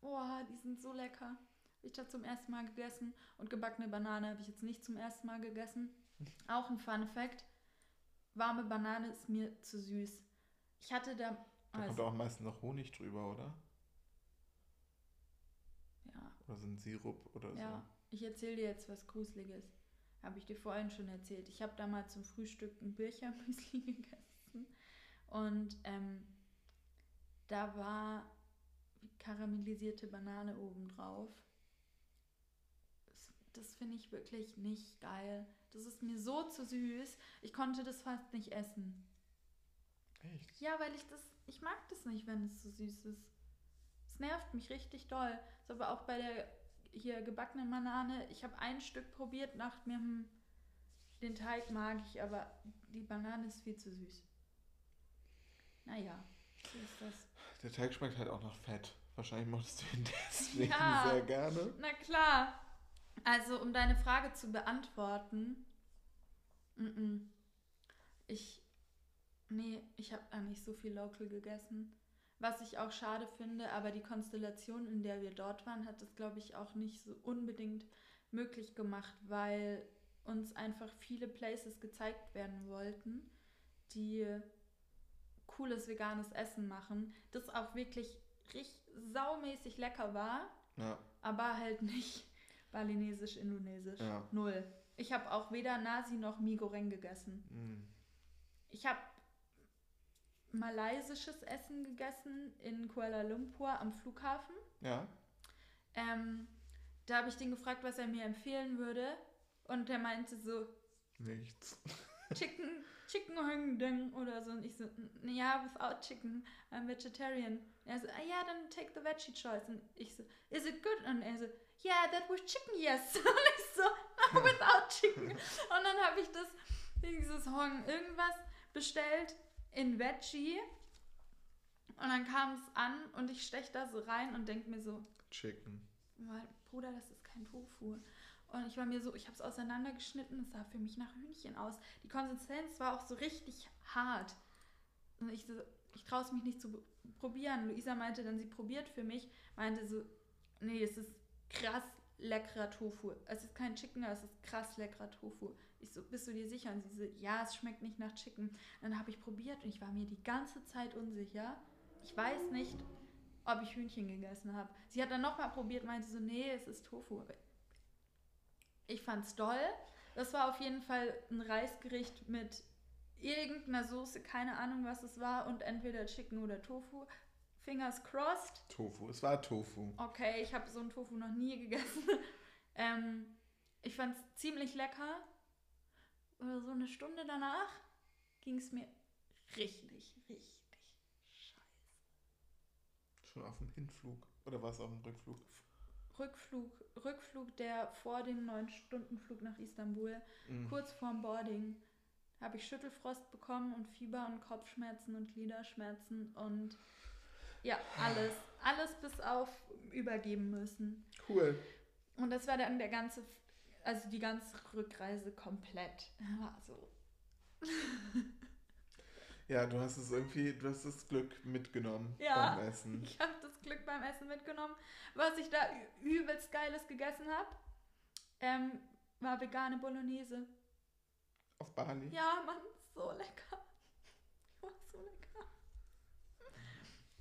Boah, die sind so lecker. Habe ich da zum ersten Mal gegessen. Und gebackene Banane habe ich jetzt nicht zum ersten Mal gegessen. Auch ein Fun Fact. Warme Banane ist mir zu süß. Ich hatte da.
Da kommt
also,
auch meistens noch Honig drüber, oder?
ja,
Oder so ein Sirup oder
Ja, ich erzähle dir jetzt was Gruseliges. Habe ich dir vorhin schon erzählt. Ich habe da mal zum Frühstück ein Birchermüsli gegessen. Und ähm, da war karamellisierte Banane obendrauf. Das, finde ich wirklich nicht geil. Das ist mir so zu süß. Ich konnte das fast nicht essen.
Echt?
Ja, weil ich das, ich mag das nicht, wenn es so süß ist. Es nervt mich richtig doll. Ist aber auch bei der hier gebackenen Banane. Ich habe ein Stück probiert, dachte mir, hm, den Teig mag ich, aber die Banane ist viel zu süß. Naja, so ist das.
Der Teig schmeckt halt auch nach Fett. Wahrscheinlich mochtest du ihn deswegen
Ja.
sehr gerne.
Na klar. Also, um deine Frage zu beantworten, mm-mm. ich, nee, ich habe da nicht so viel Local gegessen. Was ich auch schade finde, aber die Konstellation, in der wir dort waren, hat das, glaube ich, auch nicht so unbedingt möglich gemacht, weil uns einfach viele Places gezeigt werden wollten, die cooles veganes Essen machen, das auch wirklich richtig saumäßig lecker war
Ja,
aber halt nicht balinesisch-indonesisch.
Ja.
Null. Ich habe auch weder Nasi noch Mie Goreng gegessen.
mm.
Ich habe malaysisches Essen gegessen in Kuala Lumpur am Flughafen.
ja.
Ähm, da habe ich den gefragt, was er mir empfehlen würde. Und der meinte so,
Nichts.
Chicken, Chicken Hongdeng oder so. Und ich so, "N- ja, without chicken, I'm vegetarian. Er so, ah ja, dann take the veggie choice. Und ich so, is it good? Und er so, yeah, that was chicken, yes. Und ich so, no, without chicken. Und dann habe ich das, dieses Hong irgendwas bestellt in Veggie. Und dann kam es an und ich stech da so rein und denk mir so,
Chicken.
Weil, Bruder, das ist kein Tofu. Und ich war mir so, ich habe es auseinandergeschnitten, es sah für mich nach Hühnchen aus. Die Konsistenz war auch so richtig hart. Und ich so, ich traue es mich nicht zu probieren. Luisa meinte dann, sie probiert für mich, meinte so, nee, es ist krass leckerer Tofu. Es ist kein Chicken, aber es ist krass leckerer Tofu. Ich so, bist du dir sicher? Und sie so, ja, es schmeckt nicht nach Chicken. Dann habe ich probiert und ich war mir die ganze Zeit unsicher. Ich weiß nicht, ob ich Hühnchen gegessen habe. Sie hat dann nochmal probiert, meinte so, nee, es ist Tofu. Ich fand's doll. Das war auf jeden Fall ein Reisgericht mit irgendeiner Soße, keine Ahnung, was es war, und entweder Chicken oder Tofu. Fingers crossed.
Tofu. Es war Tofu.
Okay, ich habe so einen Tofu noch nie gegessen. ähm, ich fand's ziemlich lecker. Und so eine Stunde danach ging es mir richtig, richtig scheiße.
Schon auf dem Hinflug. Oder war es auf dem Rückflug?
Rückflug, Rückflug, der vor dem 9-Stunden-Flug nach Istanbul,
Mhm.
kurz vorm Boarding, habe ich Schüttelfrost bekommen und Fieber und Kopfschmerzen und Gliederschmerzen und ja, alles, alles bis auf übergeben müssen.
Cool.
Und das war dann der ganze, also die ganze Rückreise komplett. War so.
Ja, du hast es irgendwie, du hast das Glück mitgenommen
Ja.
beim Essen.
Ich habe das Glück beim Essen mitgenommen. Was ich da übelst Geiles gegessen habe, ähm, war vegane Bolognese.
Auf Bali.
Ja, Mann, so lecker. War so lecker.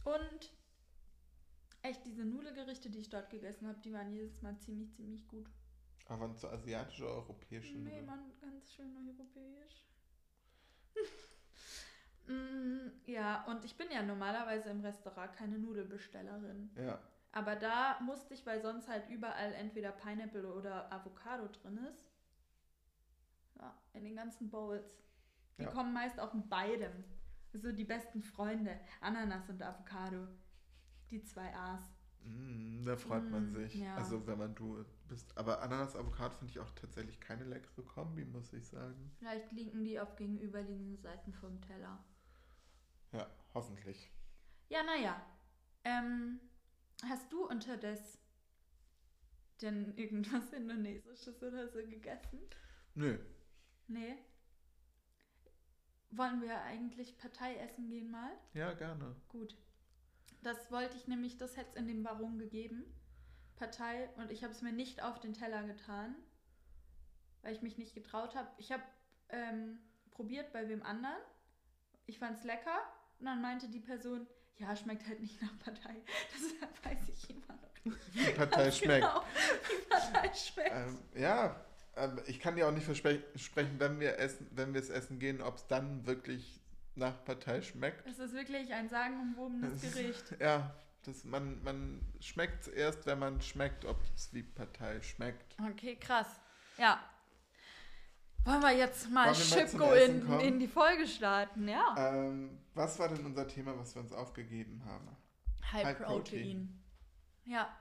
Und echt, diese Nudelgerichte, die ich dort gegessen habe, die waren jedes Mal ziemlich, ziemlich gut.
Aber waren so asiatische oder europäische
Nee,
Nudeln?
Mann, ganz schön europäisch. Mm, ja, und ich bin ja normalerweise im Restaurant keine Nudelbestellerin.
Ja.
Aber da musste ich, weil sonst halt überall entweder Pineapple oder Avocado drin ist. Ja, in den ganzen Bowls. Die
Ja.
kommen meist auch mit beidem. So die besten Freunde. Ananas und Avocado. Die zwei A's.
Mm, da freut man
Mm,
sich.
ja.
Also wenn man du bist. Aber Ananas-Avocado finde ich auch tatsächlich keine leckere Kombi, muss ich sagen.
Vielleicht liegen die auf gegenüberliegenden Seiten vom Teller.
Ja, hoffentlich.
Ja, naja. Ähm, hast du unterdessen denn irgendwas Indonesisches oder so gegessen?
Nö.
Nee. Wollen wir eigentlich Partei essen gehen mal?
Ja, gerne.
Gut. Das wollte ich nämlich, das hätte es in dem Warum gegeben. Partei und ich habe es mir nicht auf den Teller getan, weil ich mich nicht getraut habe. Ich habe ähm, probiert bei wem anderen. Ich fand es lecker und dann meinte die Person, ja, schmeckt halt nicht nach Partei. Deshalb weiß ich immer noch nicht.
Wie Partei
ganz
schmeckt.
Genau, wie Partei schmeckt.
Ähm, ja, ich kann dir auch nicht versprechen, wenn wir essen, wenn wir es essen gehen, ob es dann wirklich nach Partei schmeckt.
Es ist wirklich ein sagenumwobenes
ist-
Gericht.
Ja, das, man, man schmeckt es erst, wenn man schmeckt, ob es wie Partei schmeckt.
Okay, krass. Ja. Wollen wir jetzt mal Schipko in, in die Folge starten, ja?
Ähm, was war denn unser Thema, was wir uns aufgegeben haben?
High,
High
Protein.
Protein.
Ja,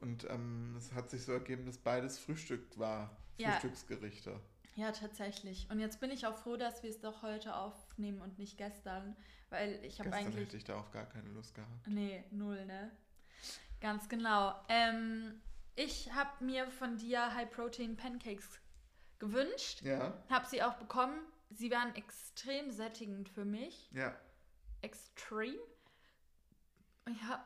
Und ähm, es hat sich so ergeben, dass beides Frühstück war.
Ja.
Frühstücksgerichte.
ja, tatsächlich. Und jetzt bin ich auch froh, dass wir es doch heute aufnehmen und nicht gestern, weil ich habe
Gestern
eigentlich
hätte ich da auch gar keine Lust gehabt.
Nee, null, ne? Ganz genau. Ähm, ich habe mir von dir High Protein Pancakes gewünscht,
Ja,
habe sie auch bekommen. Sie waren extrem sättigend für mich.
ja.
Extrem. Ja.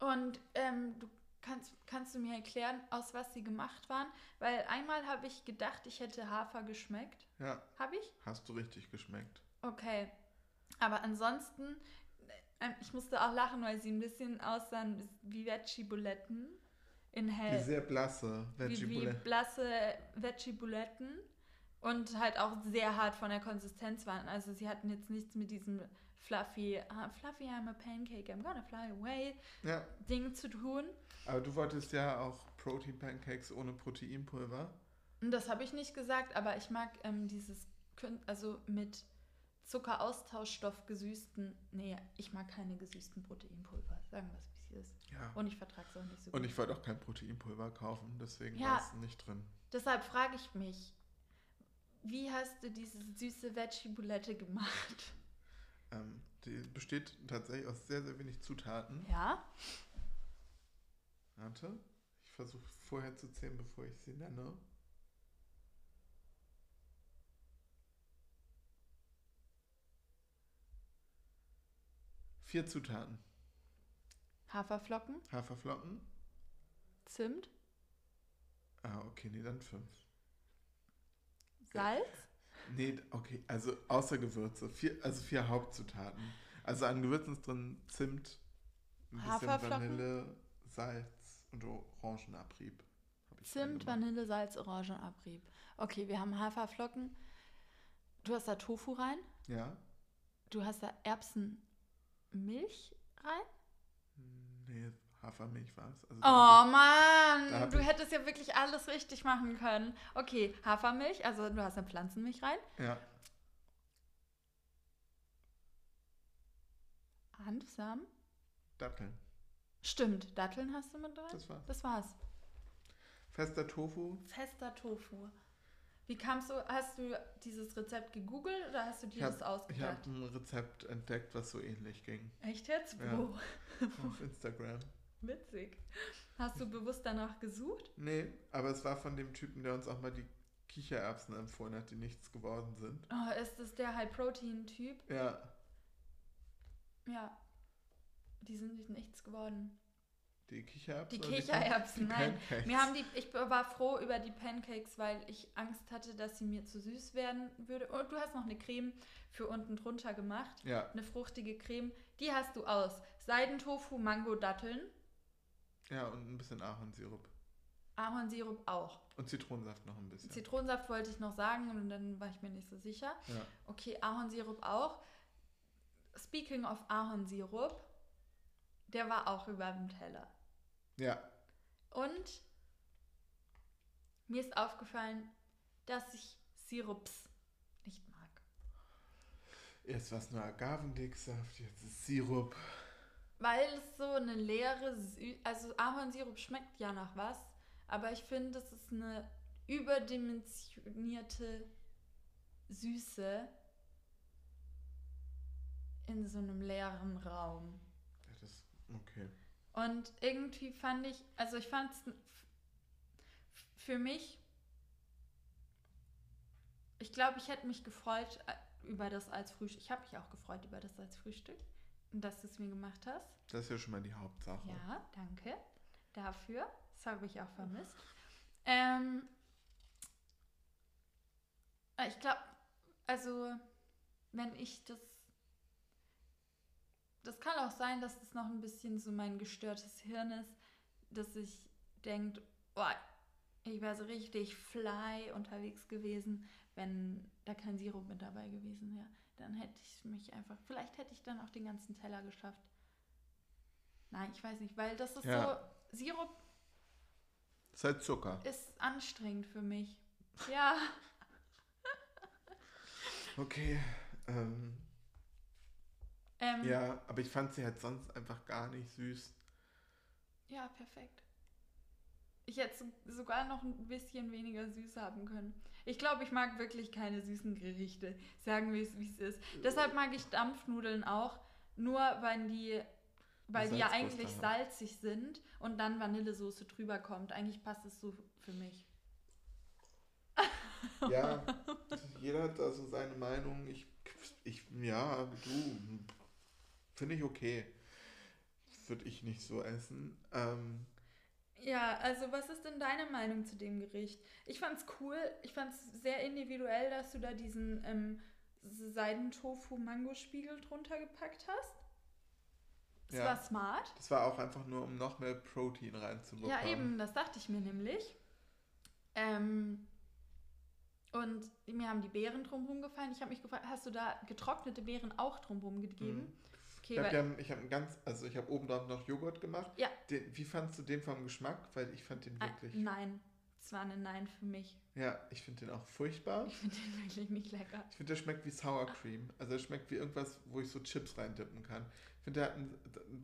Und ähm, du kannst, kannst du mir erklären, aus was sie gemacht waren? Weil einmal habe ich gedacht, ich hätte Hafer geschmeckt.
Ja,
Habe ich?
hast du richtig geschmeckt.
Okay. Aber ansonsten, äh, ich musste auch lachen, weil sie ein bisschen aussahen wie Veggie-Buletten in
Wie
hell.
sehr blasse
Wie, wie
Veggie
blasse Veggie-Buletten und halt auch sehr hart von der Konsistenz waren. Also sie hatten jetzt nichts mit diesem fluffy, ah, fluffy I'm a pancake, I'm gonna fly away
Ja,
Ding zu tun.
aber du wolltest ja auch Protein Pancakes ohne Proteinpulver.
Und das habe ich nicht gesagt, aber ich mag ähm, dieses, also mit Zuckeraustauschstoff gesüßten, nee, ich mag keine gesüßten Proteinpulver, sagen wir es, wie es ist.
Ja.
Und ich vertrage es auch nicht so
Und
gut.
ich wollte auch kein Proteinpulver kaufen, deswegen
Ja.
war es nicht drin.
Deshalb frage ich mich, wie hast du diese süße Veggie-Bulette gemacht?
Ähm, die besteht tatsächlich aus sehr, sehr wenig Zutaten.
Ja.
Warte. Ich versuche vorher zu zählen, bevor ich sie nenne. Vier Zutaten.
Haferflocken,
Haferflocken.
Zimt,
Ah, okay, nee, dann fünf.
Salz.
Nee, okay, also außer Gewürze. Vier, also vier Hauptzutaten. Also an Gewürzen ist drin Zimt, ein bisschen? Vanille, Salz und Orangenabrieb.
Zimt. Vanille, Salz, Orangenabrieb. Okay, wir haben Haferflocken. Du hast da Tofu rein.
Ja?
Du hast da Erbsenmilch rein.
Hafermilch war es. Also
Oh Mann, du
ich-
hättest ja wirklich alles richtig machen können. Okay, Hafermilch, also du hast eine Pflanzenmilch rein.
ich, ja,
Hanfsamen.
Datteln.
Stimmt, Datteln hast du mit drin?
Das war's.
Das war's.
Fester Tofu.
Fester Tofu. Wie kamst du, hast du dieses Rezept gegoogelt oder hast du dir
Ich
das
habe
ausgedacht?
hab ein Rezept entdeckt, was so ähnlich ging.
Echt jetzt?
Ja.
Wo?
Auf Instagram.
Witzig. Hast du bewusst danach gesucht?
Nee, aber es war von dem Typen, der uns auch mal die Kichererbsen empfohlen hat, die nichts geworden sind.
Oh, ist das der High-Protein-Typ?
Ja,
Ja. Die sind nicht nichts geworden.
die Kichererbsen.
Die
oder
Kichererbsen,
die
nein.
Pancakes.
Mir haben die, ich war froh über die Pancakes, weil ich Angst hatte, dass sie mir zu süß werden würde. Und du hast noch eine Creme für unten drunter gemacht.
Ja,
Eine fruchtige Creme. Die hast du aus Seidentofu, Mango, Datteln,
ja, und ein bisschen Ahornsirup.
Ahornsirup auch.
Und Zitronensaft noch ein bisschen.
Zitronensaft wollte ich noch sagen und dann war ich mir nicht so sicher.
ja.
Okay, Ahornsirup auch. Speaking of Ahornsirup, der war auch über dem Teller.
ja,
Und mir ist aufgefallen, dass ich Sirups nicht mag.
erst war es nur Agavendicksaft, jetzt ist Sirup.
Weil es so eine leere, Sü also Ahornsirup schmeckt ja nach was, aber ich finde, es ist eine überdimensionierte Süße in so einem leeren Raum.
Ja, das, okay.
Und irgendwie fand ich, also ich fand es für mich, ich glaube, ich hätte mich gefreut äh, über das als Frühstück. Ich habe mich auch gefreut über das als Frühstück, dass du es mir gemacht hast.
Das ist ja schon mal die Hauptsache.
Ja, danke dafür. Das habe ich auch vermisst. Ähm, äh, ich glaube, also wenn ich das, das kann auch sein, dass das noch ein bisschen so mein gestörtes Hirn ist, dass ich denkt, oh, ich wäre so richtig fly unterwegs gewesen, wenn da kein Sirup mit dabei gewesen wäre. Dann hätte ich mich einfach, vielleicht hätte ich dann auch den ganzen Teller geschafft. Nein, ich weiß nicht, weil das ist
Ja.
so, Sirup
ist halt Zucker.
ist anstrengend für mich. Ja,
Okay. Ähm,
ähm,
ja, aber ich fand sie halt sonst einfach gar nicht süß.
ja, perfekt. Ich hätte so- sogar noch ein bisschen weniger süß haben können. Ich glaube, ich mag wirklich keine süßen Gerichte. Sagen wir es, wie es ist. Deshalb mag ich Dampfnudeln auch, nur weil die, weil die ja eigentlich salzig sind und dann Vanillesoße drüber kommt. Eigentlich passt es so für mich.
Ja, jeder hat da so seine Meinung. Ich, ich ja, du, finde ich okay. Würde ich nicht so essen. Ähm,
Ja, also was ist denn deine Meinung zu dem Gericht? Ich fand's cool, ich fand's sehr individuell, dass du da diesen ähm, Seidentofu-Mango-Spiegel drunter gepackt hast. Das
Ja.
war smart.
das war auch einfach nur, um noch mehr Protein reinzubekommen.
Ja, eben, das dachte ich mir nämlich. Ähm, und mir haben die Beeren drumherum gefallen. Ich habe mich gefragt, hast du da getrocknete Beeren auch drumherum gegeben?
Mhm.
Okay,
Ich habe ja, hab ganz, also ich habe oben drauf noch Joghurt gemacht.
Ja.
Den, wie fandst du den vom Geschmack? Weil ich fand den
Ah,
wirklich,
nein, es war ein Nein für mich.
ja, ich finde den auch furchtbar.
Ich finde den wirklich nicht lecker.
Ich finde, der schmeckt wie Sour Cream. Also er schmeckt wie irgendwas, wo ich so Chips reindippen kann. Ich finde, der hat ein,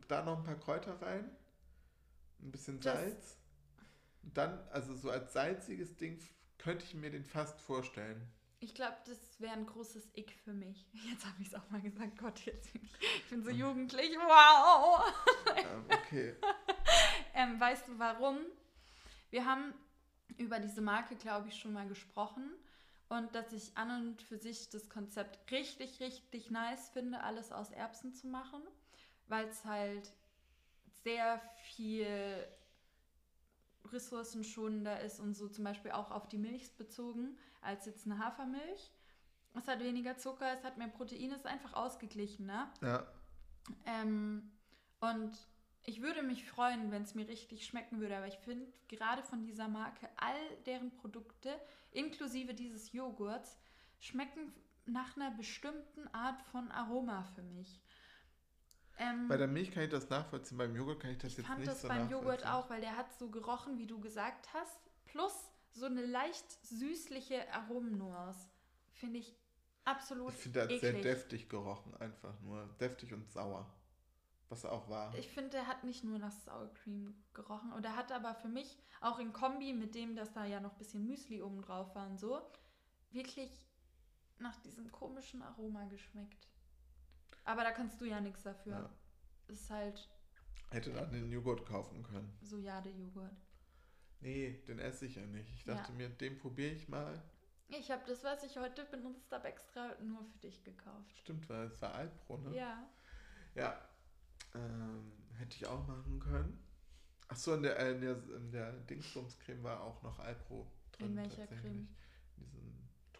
da noch ein paar Kräuter rein, ein bisschen
Das-
Salz. Und dann, also so als salziges Ding, könnte ich mir den fast vorstellen.
Ich glaube, das wäre ein großes Ick für mich. Jetzt habe ich es auch mal gesagt. Gott, jetzt bin ich, bin so jugendlich. Wow!
Ähm, okay.
ähm, weißt du warum? Wir haben über diese Marke, glaube ich, schon mal gesprochen. Und dass ich an und für sich das Konzept richtig, richtig nice finde, alles aus Erbsen zu machen. Weil es halt sehr viel ressourcenschonender ist und so zum Beispiel auch auf die Milch bezogen als jetzt eine Hafermilch. Es hat weniger Zucker, es hat mehr Protein, es ist einfach ausgeglichen, ne?
Ja.
Ähm, und ich würde mich freuen, wenn es mir richtig schmecken würde, aber ich finde gerade von dieser Marke all deren Produkte, inklusive dieses Joghurts, schmecken nach einer bestimmten Art von Aroma für mich. Ähm,
Bei der Milch kann ich das nachvollziehen, beim Joghurt kann ich das
ich
jetzt
fand
nicht
das
so
beim Joghurt auch, weil der hat so gerochen, wie du gesagt hast, plus so eine leicht süßliche Aromennuance. Finde ich absolut
Ich finde, der hat sehr
eklig.
deftig gerochen, einfach nur. Deftig und sauer. Was er auch war.
Ich finde, der hat nicht nur nach Sour Cream gerochen. Und er hat aber für mich auch in Kombi mit dem, dass da ja noch ein bisschen Müsli oben drauf war und so, wirklich nach diesem komischen Aroma geschmeckt. Aber da kannst du ja nichts dafür.
Ja.
Ist halt
Hätte dann den Joghurt kaufen können.
Sojade-Joghurt.
Nee, den esse ich ja nicht. Ich dachte
Ja.
mir, den probiere ich mal.
Ich habe das, was ich heute benutzt habe, extra nur für dich gekauft.
Stimmt, weil es war Alpro, ne?
Ja.
Ja. Ähm, hätte ich auch machen können. Achso, in der, in der, in der Dingsbumscreme war auch noch Alpro drin.
In welcher
tatsächlich.
Creme?
In diesem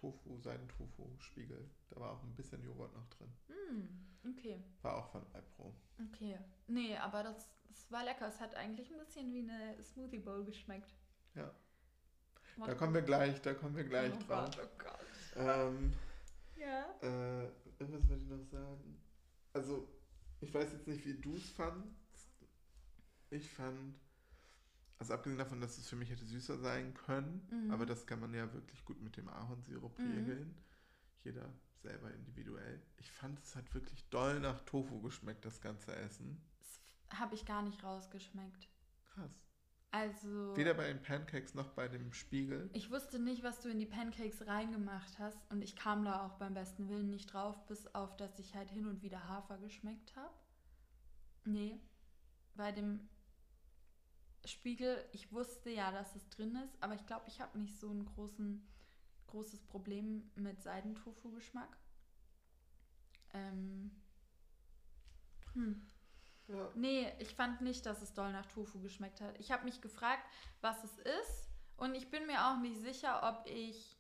Tofu, Seidentofu-Spiegel. Da war auch ein bisschen Joghurt noch drin.
Hm, okay.
War auch von Alpro.
Okay. Nee, aber das, das war lecker. Es hat eigentlich ein bisschen wie eine Smoothie Bowl geschmeckt.
Ja. Da kommen wir gleich, da kommen wir gleich
oh
drauf.
Gott, oh Gott.
Ähm,
Ja.
Äh, was wollte ich noch sagen? Also, ich weiß jetzt nicht, wie du es fandst. Ich fand, also abgesehen davon, dass es für mich hätte süßer sein können,
Mhm.
aber das kann man ja wirklich gut mit dem Ahornsirup
Mhm.
regeln. Jeder selber individuell. Ich fand, es hat wirklich doll nach Tofu geschmeckt, das ganze Essen.
Das habe ich gar nicht rausgeschmeckt.
Krass.
Also.
Weder bei den Pancakes noch bei dem Spiegel.
Ich wusste nicht, was du in die Pancakes reingemacht hast und ich kam da auch beim besten Willen nicht drauf, bis auf, dass ich halt hin und wieder Hafer geschmeckt habe. Nee, bei dem Spiegel, ich wusste ja, dass es drin ist, aber ich glaube, ich habe nicht so ein großen, großes Problem mit Seidentofu-Geschmack. Ähm. Hm.
Ja.
Nee, ich fand nicht, dass es doll nach Tofu geschmeckt hat. Ich habe mich gefragt, was es ist. Und ich bin mir auch nicht sicher, ob ich.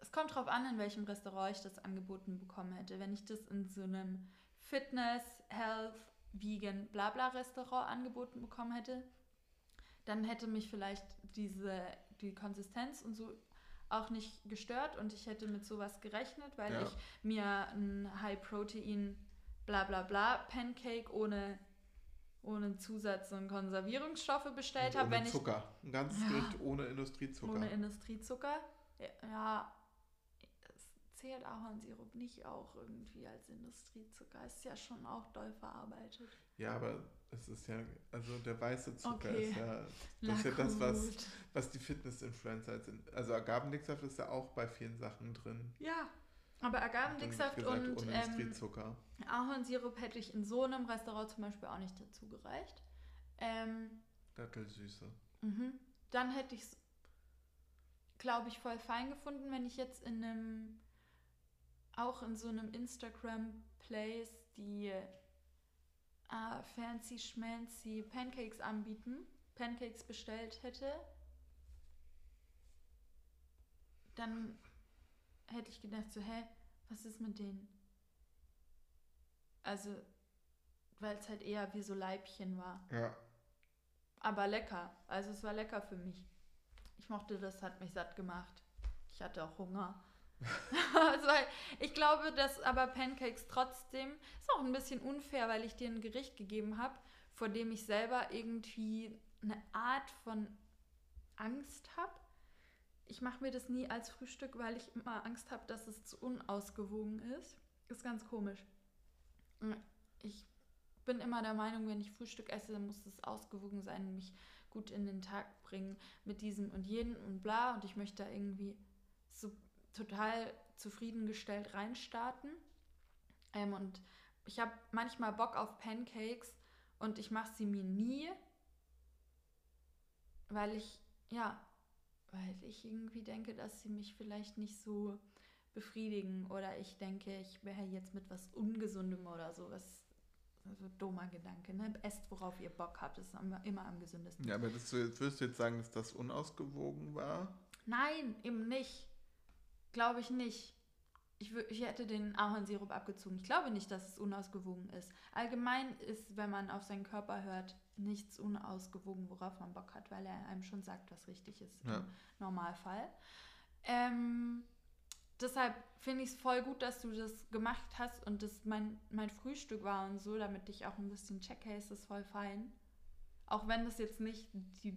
Es kommt drauf an, in welchem Restaurant ich das angeboten bekommen hätte. Wenn ich das in so einem Fitness, Health, Vegan, Blabla Restaurant angeboten bekommen hätte, dann hätte mich vielleicht diese, die Konsistenz und so auch nicht gestört und ich hätte mit sowas gerechnet, weil
Ja.
ich mir ein High-Protein bla bla bla Pancake ohne, ohne Zusatz und Konservierungsstoffe bestellt habe,
ohne
wenn ich
Zucker. Ein ganzes
Ja.
Ohne Industriezucker.
ohne Industriezucker. Ja, zählt Ahornsirup nicht auch irgendwie als Industriezucker. Ist ja schon auch doll verarbeitet.
Ja, aber es ist ja, also der weiße Zucker
Okay.
ist ja,
Na
das ist ja das, was, was die Fitness-Influencer sind. Also Agavendicksaft ist ja auch bei vielen Sachen drin.
Ja, aber Agavendicksaft und ähm,
Industriezucker.
Ahornsirup hätte ich in so einem Restaurant zum Beispiel auch nicht dazu gereicht. Ähm,
Dattelsüße.
Mhm. Dann hätte ich es, glaube ich, voll fein gefunden, wenn ich jetzt in einem, auch in so einem Instagram-Place, die äh, fancy schmancy Pancakes anbieten, Pancakes bestellt hätte. Dann hätte ich gedacht, so, hä, was ist mit denen? Also, weil es halt eher wie so Leibchen war.
Ja.
Aber lecker. Also es war lecker für mich. Ich mochte das, hat mich satt gemacht. Ich hatte auch Hunger. also, ich glaube, dass aber Pancakes trotzdem ist auch ein bisschen unfair, weil ich dir ein Gericht gegeben habe, vor dem ich selber irgendwie eine Art von Angst habe. Ich mache mir das nie als Frühstück, weil ich immer Angst habe, dass es zu unausgewogen ist. Ist ganz komisch. Ich bin immer der Meinung, wenn ich Frühstück esse, dann muss es ausgewogen sein und mich gut in den Tag bringen mit diesem und jenem und bla. Und ich möchte da irgendwie so total zufriedengestellt reinstarten. Ähm, und ich habe manchmal Bock auf Pancakes und ich mache sie mir nie, weil ich, ja, weil ich irgendwie denke, dass sie mich vielleicht nicht so befriedigen oder ich denke, ich wäre jetzt mit was Ungesundem oder so, was also dummer Gedanke, ne? Esst, worauf ihr Bock habt, das ist immer am gesündesten.
Ja, aber das, würdest du jetzt sagen, dass das unausgewogen war?
Nein, eben nicht. Glaube ich nicht. Ich, ich hätte den Ahornsirup abgezogen. Ich glaube nicht, dass es unausgewogen ist. Allgemein ist, wenn man auf seinen Körper hört, nichts unausgewogen, worauf man Bock hat, weil er einem schon sagt, was richtig ist
Ja.
im Normalfall. Ähm, deshalb finde ich es voll gut, dass du das gemacht hast und das mein, mein Frühstück war und so, damit ich auch ein bisschen checke, ist das voll fein. Auch wenn das jetzt nicht die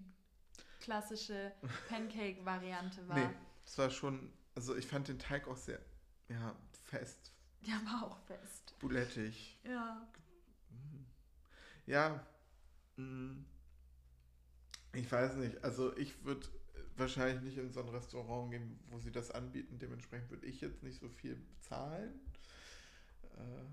klassische Pancake-Variante war.
Nee, es war schon, also ich fand den Teig auch sehr, ja, fest,
Der war auch fest.
bulettig.
Ja.
Ja, mm, ich weiß nicht. Also ich würde wahrscheinlich nicht in so ein Restaurant gehen, wo sie das anbieten. Dementsprechend würde ich jetzt nicht so viel bezahlen. Äh,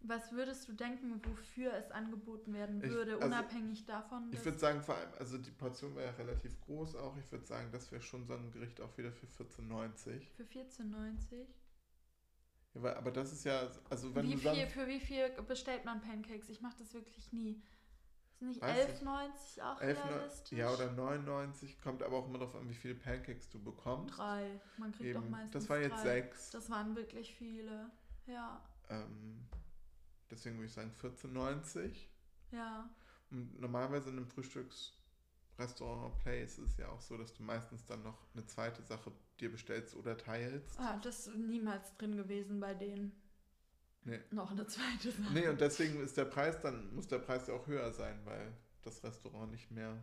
Was würdest du denken, wofür es angeboten werden
Ich-
würde,
also,
unabhängig davon?
ich würde sagen, vor allem, also die Portion war ja relativ groß auch. Ich würde sagen, das wäre schon so ein Gericht auch wieder für 14,90.
für 14,90.
Ja, weil- aber das ist ja, also wenn
Wie
du
viel, für wie viel bestellt man Pancakes? Ich mache das wirklich nie. Ist nicht
Weiß
11,90 auch
11,
realistisch?
ja oder 99, kommt aber auch immer darauf an, wie viele Pancakes du bekommst.
Drei. Man kriegt doch
Eben,
meistens
das waren jetzt
drei.
sechs.
Das waren wirklich viele. Ja,
Ähm, deswegen würde ich sagen 14,90.
ja.
Und normalerweise in einem Frühstücksrestaurant Place ist es ja auch so, dass du meistens dann noch eine zweite Sache dir bestellst oder teilst.
Ah, das ist niemals drin gewesen bei denen.
Nee.
Noch eine zweite Sache.
Nee, und deswegen ist der Preis dann, muss der Preis ja auch höher sein, weil das Restaurant nicht mehr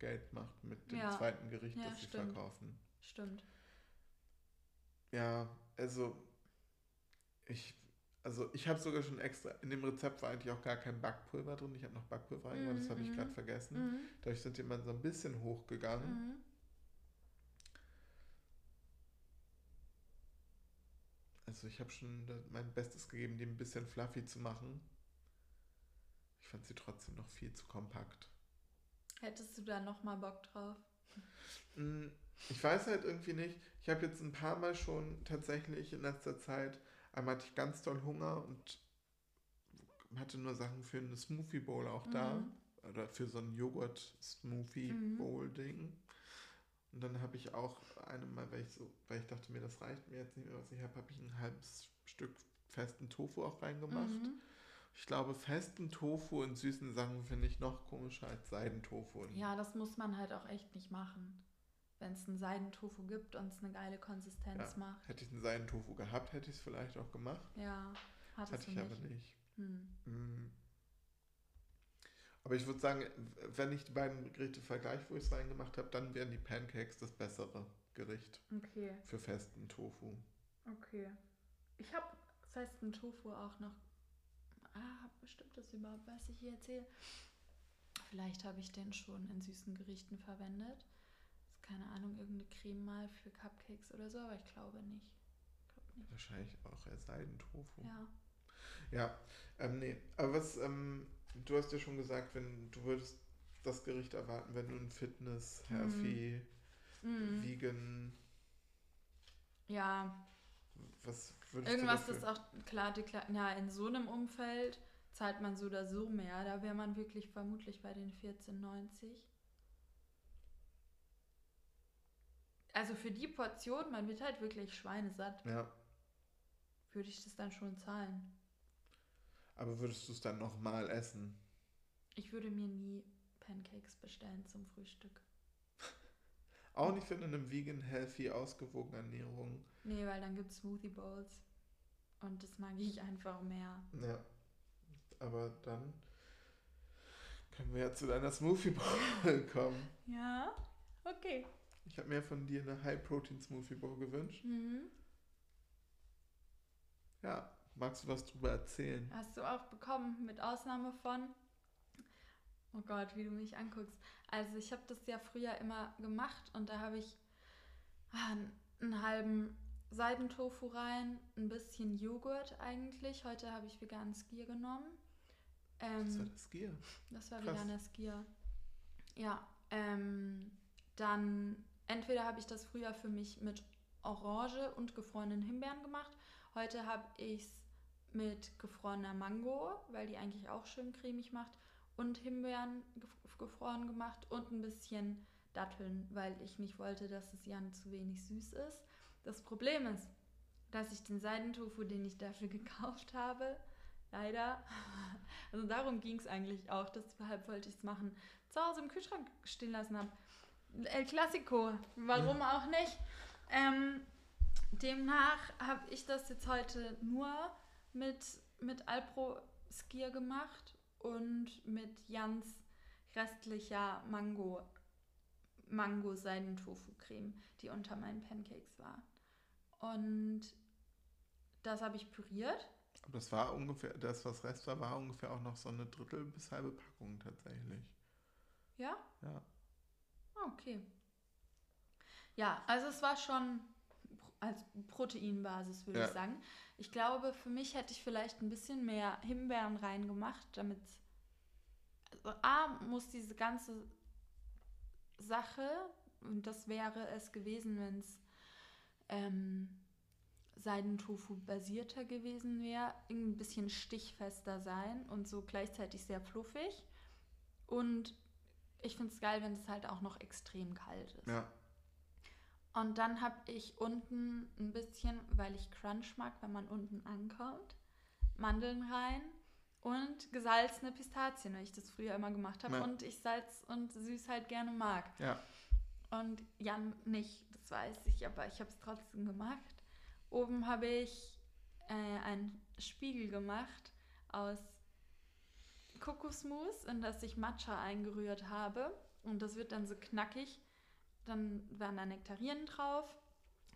Geld macht mit dem
Ja.
zweiten Gericht,
Ja,
das sie
stimmt.
verkaufen.
Stimmt.
Ja, also ich, also ich habe sogar schon extra, in dem Rezept war eigentlich auch gar kein Backpulver drin. Ich habe noch Backpulver reingemacht, das habe ich
Mhm,
gerade
mhm.
vergessen.
Mhm.
Dadurch sind die mal so ein bisschen hochgegangen.
Mhm.
Also ich habe schon mein Bestes gegeben, die ein bisschen fluffy zu machen. Ich fand sie trotzdem noch viel zu kompakt.
Hättest du da nochmal Bock drauf?
Mm, Ich weiß halt irgendwie nicht. Ich habe jetzt ein paar Mal schon tatsächlich in letzter Zeit, einmal hatte ich ganz doll Hunger und hatte nur Sachen für eine Smoothie Bowl auch da.
Mhm.
Oder für so ein Joghurt-Smoothie
Mhm.
Und dann habe ich auch eine Mal, weil ich so, weil ich dachte mir, das reicht mir jetzt nicht mehr, was ich habe, habe ich ein halbes Stück festen Tofu auch reingemacht.
Mhm.
Ich glaube, festen Tofu in süßen Sachen finde ich noch komischer als Seidentofu.
Ja, das muss man halt auch echt nicht machen. Wenn es einen Seidentofu gibt und es eine geile Konsistenz
Ja.
macht.
Hätte ich einen Seidentofu gehabt, hätte ich es vielleicht auch gemacht.
Ja, hattest
Hatte ich
nicht.
aber nicht.
Hm.
Mm. Aber ich würde sagen, wenn ich die beiden Gerichte vergleiche, wo ich es reingemacht habe, dann wären die Pancakes das bessere Gericht
Okay,
für festen Tofu.
okay. Ich habe festen Tofu auch noch. Ah, bestimmt das überhaupt, was ich hier erzähle. Vielleicht habe ich den schon in süßen Gerichten verwendet. Keine Ahnung, irgendeine Creme mal für Cupcakes oder so, aber ich glaube nicht. Ich glaube nicht.
Wahrscheinlich auch eher Seidentofu.
Ja.
Ja, ähm, nee. Aber was, ähm, du hast ja schon gesagt, wenn du würdest das Gericht erwarten, wenn du ein Fitness, Healthy,
Mhm.
Vegan,
Ja,
was würdest
Irgendwas
du
ist
dafür?
auch klar, deklar ja, in so einem Umfeld zahlt man so oder so mehr. Da wäre man wirklich vermutlich bei den 14,90. Also für die Portion, man wird halt wirklich schweinesatt,
Ja,
würde ich das dann schon zahlen.
aber würdest du es dann nochmal essen?
Ich würde mir nie Pancakes bestellen zum Frühstück.
Auch nicht für eine vegan, healthy, ausgewogene Ernährung.
Nee, weil dann gibt es Smoothie Bowls. Und das mag ich einfach mehr.
Ja. Aber dann können wir ja zu deiner Smoothie Bowl kommen.
Ja, okay.
Ich habe mir von dir eine High-Protein Smoothie Bowl gewünscht.
Mhm.
Ja, magst du was drüber erzählen?
Hast du auch bekommen, mit Ausnahme von. Oh Gott, wie du mich anguckst. Also ich habe das ja früher immer gemacht und da habe ich ah, einen halben Seidentofu rein, ein bisschen Joghurt eigentlich. Heute habe ich veganen Skier genommen. Ähm,
Das war das Gier.
das war
krass.
veganer Skier. Ja, ähm, dann entweder habe ich das früher für mich mit Orange und gefrorenen Himbeeren gemacht. Heute habe ich es mit gefrorener Mango, weil die eigentlich auch schön cremig macht, und Himbeeren gef- gefroren gemacht und ein bisschen Datteln, weil ich nicht wollte, dass es Jan zu wenig süß ist. Das Problem ist, dass ich den Seidentofu, den ich dafür gekauft habe, leider, also darum ging es eigentlich auch, deshalb wollte ich es machen, zu Hause im Kühlschrank stehen lassen habe. El Clasico, warum auch nicht? Ähm, demnach habe ich das jetzt heute nur mit, mit Alpro Skier gemacht und mit Jans restlicher Mango Mango Seidentofu Creme, die unter meinen Pancakes war. Und das habe ich püriert.
Aber das war ungefähr, das, was Rest war, war ungefähr auch noch so eine Drittel bis halbe Packung tatsächlich.
Ja?
Ja.
Ah, okay. Ja, also es war schon als Proteinbasis, würde
Ja.
ich sagen. Ich glaube, für mich hätte ich vielleicht ein bisschen mehr Himbeeren reingemacht, damit. Also A, muss diese ganze Sache, und das wäre es gewesen, wenn es ähm, Seidentofu basierter gewesen wäre, ein bisschen stichfester sein und so gleichzeitig sehr fluffig. Und ich finde es geil, wenn es halt auch noch extrem kalt ist.
Ja.
Und dann habe ich unten ein bisschen, weil ich Crunch mag, wenn man unten ankommt, Mandeln rein und gesalzene Pistazien, weil ich das früher immer gemacht habe
Ja.
und ich Salz und Süß halt gerne mag.
Ja.
Und Jan nicht, das weiß ich, aber ich habe es trotzdem gemacht. Oben habe ich äh, einen Spiegel gemacht aus Kokosmus, in das ich Matcha eingerührt habe. Und das wird dann so knackig. Dann waren da Nektarinen drauf.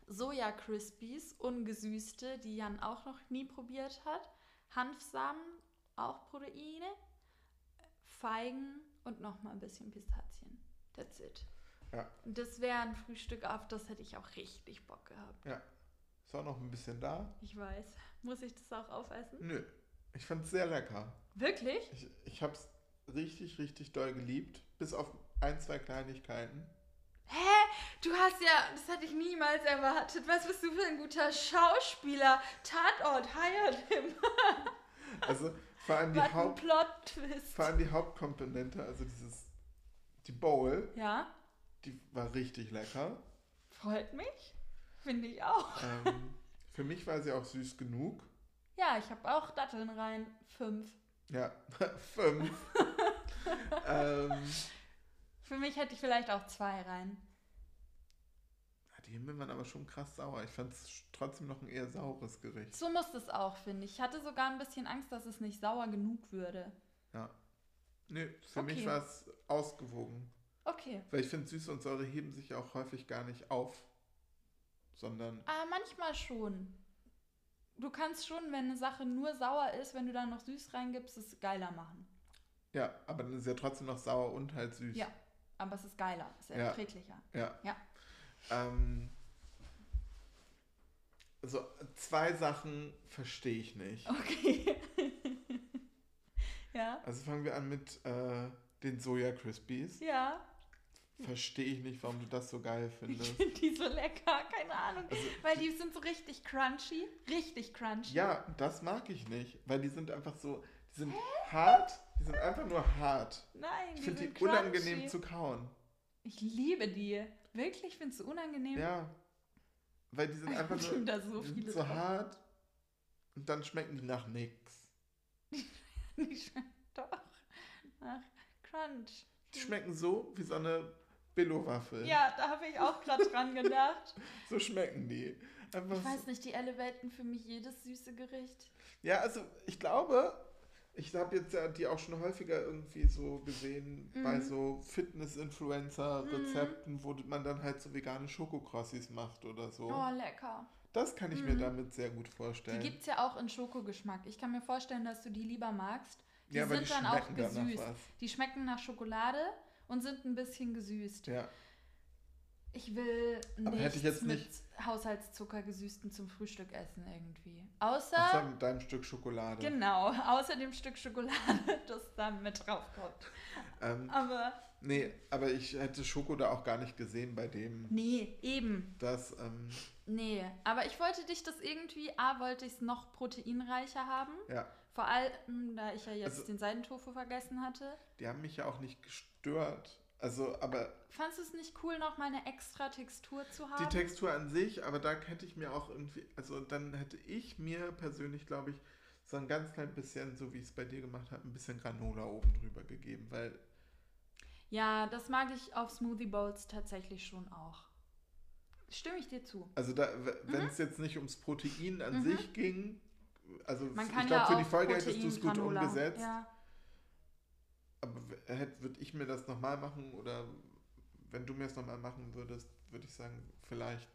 Soja Crispies, ungesüßte, die Jan auch noch nie probiert hat. Hanfsamen, auch Proteine. Feigen und nochmal ein bisschen Pistazien. That's it.
Ja.
Das wäre ein Frühstück, auf das hätte ich auch richtig Bock gehabt.
Ist auch noch ein bisschen da.
Ich weiß. Muss ich das auch aufessen?
Nö. Ich fand es sehr lecker.
Wirklich?
Ich, ich habe es richtig, richtig doll geliebt. Bis auf ein, zwei Kleinigkeiten.
Du hast ja, das hätte ich niemals erwartet. Was bist du für ein guter Schauspieler? Tatort, hired him.
Also vor allem die, Haupt, vor allem die Hauptkomponente, also dieses, die Bowl,
Ja,
die war richtig lecker.
freut mich. Finde ich auch.
Ähm, für mich war sie auch süß genug.
Ja, ich habe auch Datteln rein. Fünf.
Ja, fünf. ähm,
Für mich hätte ich vielleicht auch zwei rein.
die Himbeeren waren aber schon krass sauer. Ich fand es trotzdem noch ein eher saures Gericht.
So muss es auch, finde ich. Ich hatte sogar ein bisschen Angst, dass es nicht sauer genug würde.
Ja. Nö, für mich
Okay.
war es ausgewogen.
Okay.
Weil ich finde, Süße und Säure heben sich auch häufig gar nicht auf. Sondern,
Ah, manchmal schon. Du kannst schon, wenn eine Sache nur sauer ist, wenn du da noch süß reingibst, es geiler machen.
ja, aber dann ist ja trotzdem noch sauer und halt süß.
Ja. Aber es ist geiler, es ist
Ja.
erträglicher.
Ja.
Ja.
Ähm, also zwei Sachen verstehe ich nicht.
Okay. ja.
Also fangen wir an mit äh, den Soja Crispies.
Ja.
Verstehe ich nicht, warum du das so geil
Ich
findest.
finde die so lecker, keine Ahnung.
Also,
Weil die sind so richtig crunchy. Richtig crunchy.
ja, das mag ich nicht, weil die sind einfach so, die sind hart, die sind einfach nur hart.
Nein,
Ich
die
finde die
sind crunchy.
unangenehm zu kauen.
Ich liebe die. Wirklich? Findest du unangenehm?
Ja, weil die sind einfach
Ich
nur
da so
die sind
viele
so hart und dann schmecken die nach nix.
Die schmecken doch nach Crunch.
Die schmecken so wie so eine Billo-Waffel.
Ja, da habe ich auch gerade dran gedacht.
So schmecken die. Einfach
Ich weiß nicht, die Elevaten für mich jedes süße Gericht.
Ja, also ich glaube, ich habe jetzt ja die auch schon häufiger irgendwie so gesehen
Mhm.
bei so Fitness-Influencer-Rezepten, wo man dann halt so vegane Schokokrossis macht oder so.
Oh, lecker.
Das kann ich mir
Mhm.
damit sehr gut
Die
vorstellen.
gibt es ja auch in Schokogeschmack. Ich kann mir vorstellen, dass du die lieber magst. Die
ja,
sind
die
dann auch gesüßt. Die schmecken nach Schokolade und sind ein bisschen gesüßt.
Ja,
Ich will nichts mit
nicht-
Haushaltszucker gesüßten zum Frühstück essen irgendwie. Außer,
Außer mit deinem Stück Schokolade.
genau, außer dem Stück Schokolade, das dann mit draufkommt.
Ähm,
Aber
nee, aber ich hätte Schoko da auch gar nicht gesehen bei dem,
nee, eben.
dass, ähm,
Nee, aber ich wollte dich das irgendwie, A, wollte ich es noch proteinreicher haben.
ja,
Vor allem, da ich ja jetzt
Also-
den Seidentofu vergessen hatte.
die haben mich ja auch nicht gestört. Also, aber
Fandest du es nicht cool, noch mal eine extra Textur zu haben?
die Textur an sich, aber da hätte ich mir auch irgendwie, also dann hätte ich mir persönlich, glaube ich, so ein ganz klein bisschen, so wie ich es bei dir gemacht habe, ein bisschen Granola oben drüber gegeben, weil
Ja, das mag ich auf Smoothie Bowls tatsächlich schon auch. Stimme ich dir zu.
Also da, wenn es jetzt nicht ums Protein an
Mhm.
sich ging, also
Man
ich
kann
glaube,
ja
für die Folge hättest du es gut
Proteingranola-
umgesetzt.
Ja.
Aber würde ich mir das nochmal machen oder wenn du mir es nochmal machen würdest, würde ich sagen, vielleicht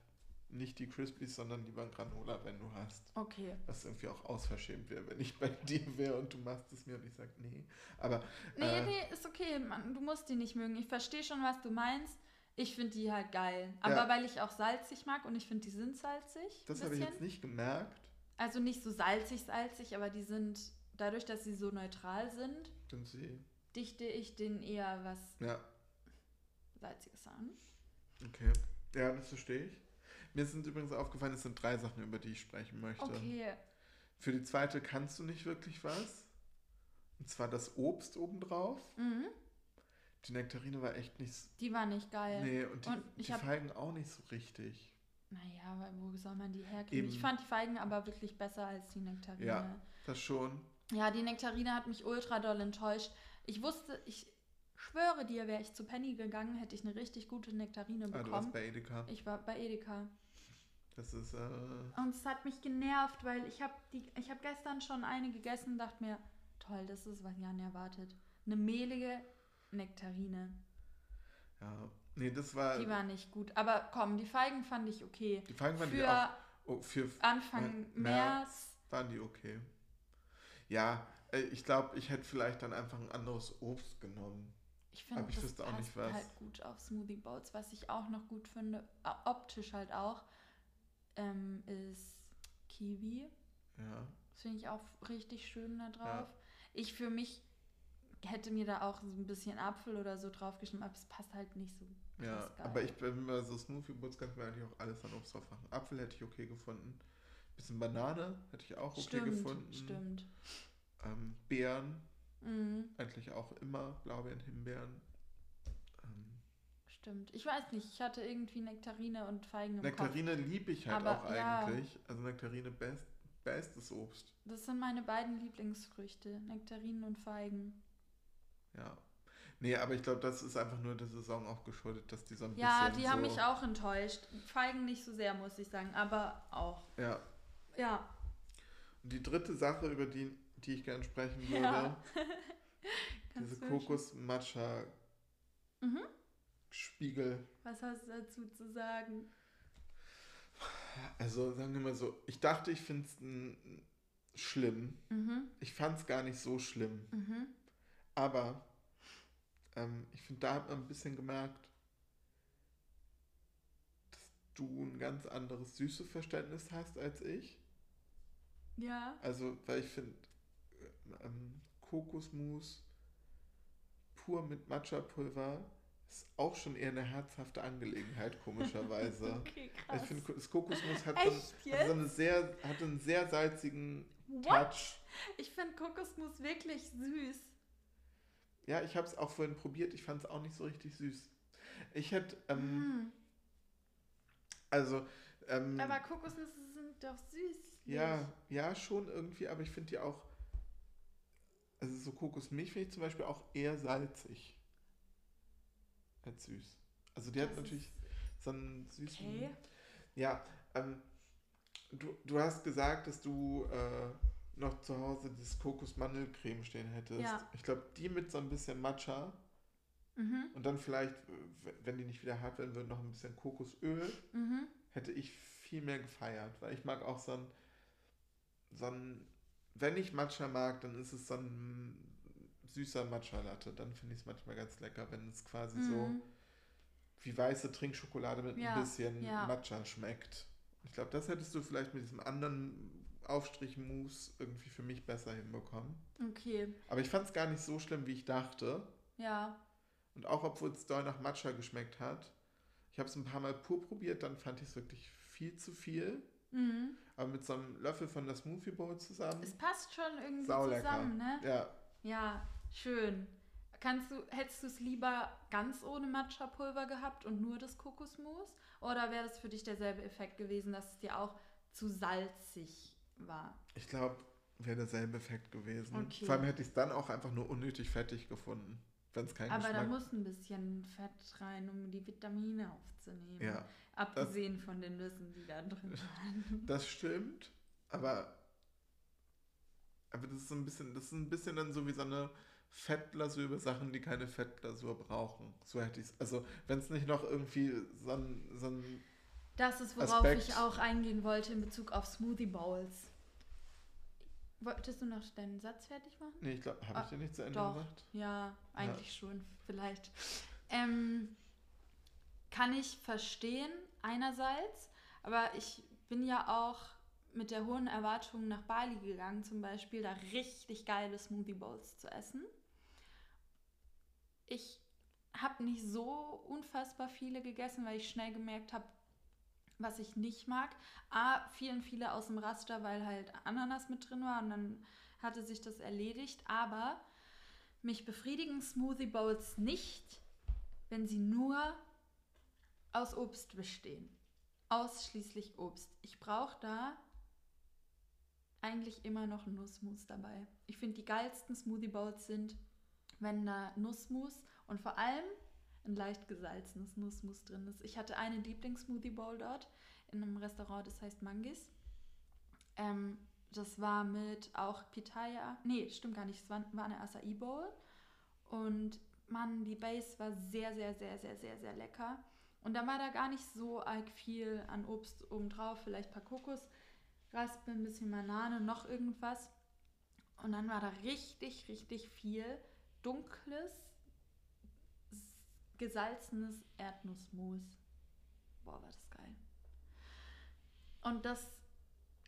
nicht die Crispies, sondern lieber ein Granola, wenn du hast.
Okay.
Was irgendwie auch ausverschämt wäre, wenn ich bei dir wäre und du machst es mir und ich sage, nee. Aber
Nee,
Äh.
nee, ist okay. Man, du musst die nicht mögen. Ich verstehe schon, was du meinst. Ich finde die halt geil. Aber
Ja.
weil ich auch salzig mag und ich finde, die sind salzig.
das habe ich jetzt nicht gemerkt.
Also nicht so salzig, salzig, aber die sind, dadurch, dass sie so neutral sind,
Sind sie.
dichte ich denen eher was
Ja,
Salziges an.
okay. Ja, das verstehe ich. Mir sind übrigens aufgefallen, es sind drei Sachen, über die ich sprechen möchte.
Okay.
Für die zweite kannst du nicht wirklich was. Und zwar das Obst obendrauf.
Mhm.
Die Nektarine war echt nicht. s-
Die war nicht geil.
Nee, und die,
Und ich
die
hab-
Feigen auch nicht so richtig.
Naja, weil wo soll man die herkriegen?
Eben.
Ich fand die Feigen aber wirklich besser als die Nektarine.
Ja. Das schon.
Ja, die Nektarine hat mich ultra doll enttäuscht. Ich wusste, ich schwöre dir, wäre ich zu Penny gegangen, hätte ich eine richtig gute Nektarine
Ah, du warst
bekommen.
bei Edeka.
ich war bei Edeka.
Das ist, äh,
Und es hat mich genervt, weil ich habe ich hab gestern schon eine gegessen und dachte mir, toll, das ist, was Jan erwartet. Eine mehlige Nektarine.
ja. Nee, das war.
Die war nicht gut. Aber komm, die Feigen fand ich okay.
die Feigen waren die
Für
auch. Oh, für
Anfang
März.
März.
waren die okay. Ja, äh, ich glaube, ich hätte vielleicht dann einfach ein anderes Obst genommen.
Ich finde,
ich
das
auch
passt
nicht, was.
halt gut auf Smoothie Bowls. Was ich auch noch gut finde, optisch halt auch, ähm, ist Kiwi.
Ja.
Das finde ich auch richtig schön da drauf.
Ja.
Ich für mich hätte mir da auch so ein bisschen Apfel oder so draufgeschrieben, aber es passt halt nicht so.
Ja, aber ich bin bei so Smoothie Bowls kannst du mir eigentlich auch alles an Obst drauf machen. Apfel hätte ich okay gefunden. Bisschen Banane hätte ich auch okay
stimmt,
gefunden.
stimmt.
Ähm, Beeren
Mhm,
eigentlich auch immer. Blaubeeren, Himbeeren. Ähm,
stimmt. Ich weiß nicht, ich hatte irgendwie Nektarine und Feigen im.
Nektarine liebe ich halt
Aber
auch
ja.
eigentlich. Also Nektarine best, bestes Obst.
Das sind meine beiden Lieblingsfrüchte, Nektarinen und Feigen.
Ja. Nee, aber ich glaube, das ist einfach nur der Saison auch geschuldet, dass die so ein
Ja,
bisschen
die
so,
haben mich auch enttäuscht. Feigen nicht so sehr, muss ich sagen, aber auch.
Ja.
Ja.
Und die dritte Sache, über die, die ich gerne sprechen würde,
Ja.
diese Kokos-Matcha-Spiegel.
Mhm. Was hast du dazu zu sagen?
Also sagen wir mal so, ich dachte, ich finde es schlimm.
Mhm.
Ich fand es gar nicht so schlimm.
Mhm.
Aber ähm, ich finde, da hat man ein bisschen gemerkt, dass du ein ganz anderes süße Verständnis hast als ich.
Ja.
Also, weil ich finde, ähm, Kokosmus pur mit Matcha-Pulver ist auch schon eher eine herzhafte Angelegenheit, komischerweise.
Okay,
ich
krass.
finde, das Kokosmus hat, so, hat so eine sehr, hat einen sehr salzigen
What?
Touch.
Ich finde Kokosmus wirklich süß.
Ja, ich habe es auch vorhin probiert, ich fand es auch nicht so richtig süß. Ich hätte, ähm,
Mhm.
also, ähm,
Aber Kokosnüsse sind doch süß.
Ja, ja, schon irgendwie, aber ich finde die auch, also so Kokosmilch finde ich zum Beispiel auch eher salzig als süß. Also die hat
Das
natürlich so einen süßen.
Okay.
Ja, ähm, du, du hast gesagt, dass du äh, noch zu Hause das Kokos-Mandelcreme stehen hättest.
Ja.
Ich glaube, die mit so ein bisschen Matcha
Mhm.
und dann vielleicht, wenn die nicht wieder hart werden würden, noch ein bisschen Kokosöl
Mhm.
hätte ich viel mehr gefeiert, weil ich mag auch so ein, so ein wenn ich Matcha mag, dann ist es so ein süßer Matcha-Latte. Dann finde ich es manchmal ganz lecker, wenn es quasi so
Mhm.
wie weiße Trinkschokolade mit
Ja,
ein bisschen
ja.
Matcha schmeckt. Ich glaube, das hättest du vielleicht mit diesem anderen Aufstrich-Mousse irgendwie für mich besser hinbekommen.
Okay,
Aber ich fand es gar nicht so schlimm, wie ich dachte.
ja.
Und auch obwohl es doll nach Matcha geschmeckt hat. Ich habe es ein paar Mal pur probiert, dann fand ich es wirklich viel zu viel.
Mhm.
Aber mit so einem Löffel von der Smoothie Bowl zusammen.
Es passt schon irgendwie
Saulecker.
zusammen, ne?
Ja,
Ja, schön. Kannst du, hättest du es lieber ganz ohne Matcha-Pulver gehabt und nur das Kokosmus? Oder wäre das für dich derselbe Effekt gewesen, dass es dir auch zu salzig war?
ich glaube, wäre derselbe Effekt gewesen.
Okay.
Vor allem hätte ich es dann auch einfach nur unnötig fettig gefunden, wenn es keinen
Aber da
Geschmack
muss ein bisschen Fett rein, um die Vitamine aufzunehmen.
Ja,
Abgesehen von den Nüssen, die da drin waren.
das stimmt. Aber, aber das ist so ein bisschen, das ist ein bisschen dann so wie so eine Fettglasur über Sachen, die keine Fettglasur brauchen. So hätte ich es. Also, wenn es nicht noch irgendwie so ein, so ein
Das ist, worauf
Aspekt.
ich auch eingehen wollte in Bezug auf Smoothie Bowls. Wolltest du noch deinen Satz fertig machen?
Nee, ich glaube, habe ich
Ah,
dir nicht zu Ende
doch.
gesagt?
Ja, eigentlich schon, vielleicht. Ähm, kann ich verstehen, einerseits, aber ich bin ja auch mit der hohen Erwartung nach Bali gegangen, zum Beispiel, da richtig geile Smoothie Bowls zu essen. Ich habe nicht so unfassbar viele gegessen, weil ich schnell gemerkt habe, was ich nicht mag. A, fielen viele aus dem Raster, weil halt Ananas mit drin war und dann hatte sich das erledigt. Aber mich befriedigen Smoothie Bowls nicht, wenn sie nur aus Obst bestehen. Ausschließlich Obst. Ich brauche da eigentlich immer noch Nussmus dabei. Ich finde, die geilsten Smoothie Bowls sind, wenn da Nussmus und vor allem ein leicht gesalzenes Nussmus drin ist. Ich hatte eine Lieblings-Smoothie Bowl dort in einem Restaurant, das heißt Mangis. Ähm, das war mit auch Pitaya. Nee, stimmt gar nicht. Es war, war eine Acai Bowl. Und Mann, die Base war sehr, sehr, sehr, sehr, sehr, sehr lecker. Und dann war da gar nicht so arg viel an Obst obendrauf. Vielleicht ein paar Kokosraspeln, ein bisschen Banane, noch irgendwas. Und dann war da richtig, richtig viel dunkles, gesalzenes Erdnussmus. Boah, war das geil. Und das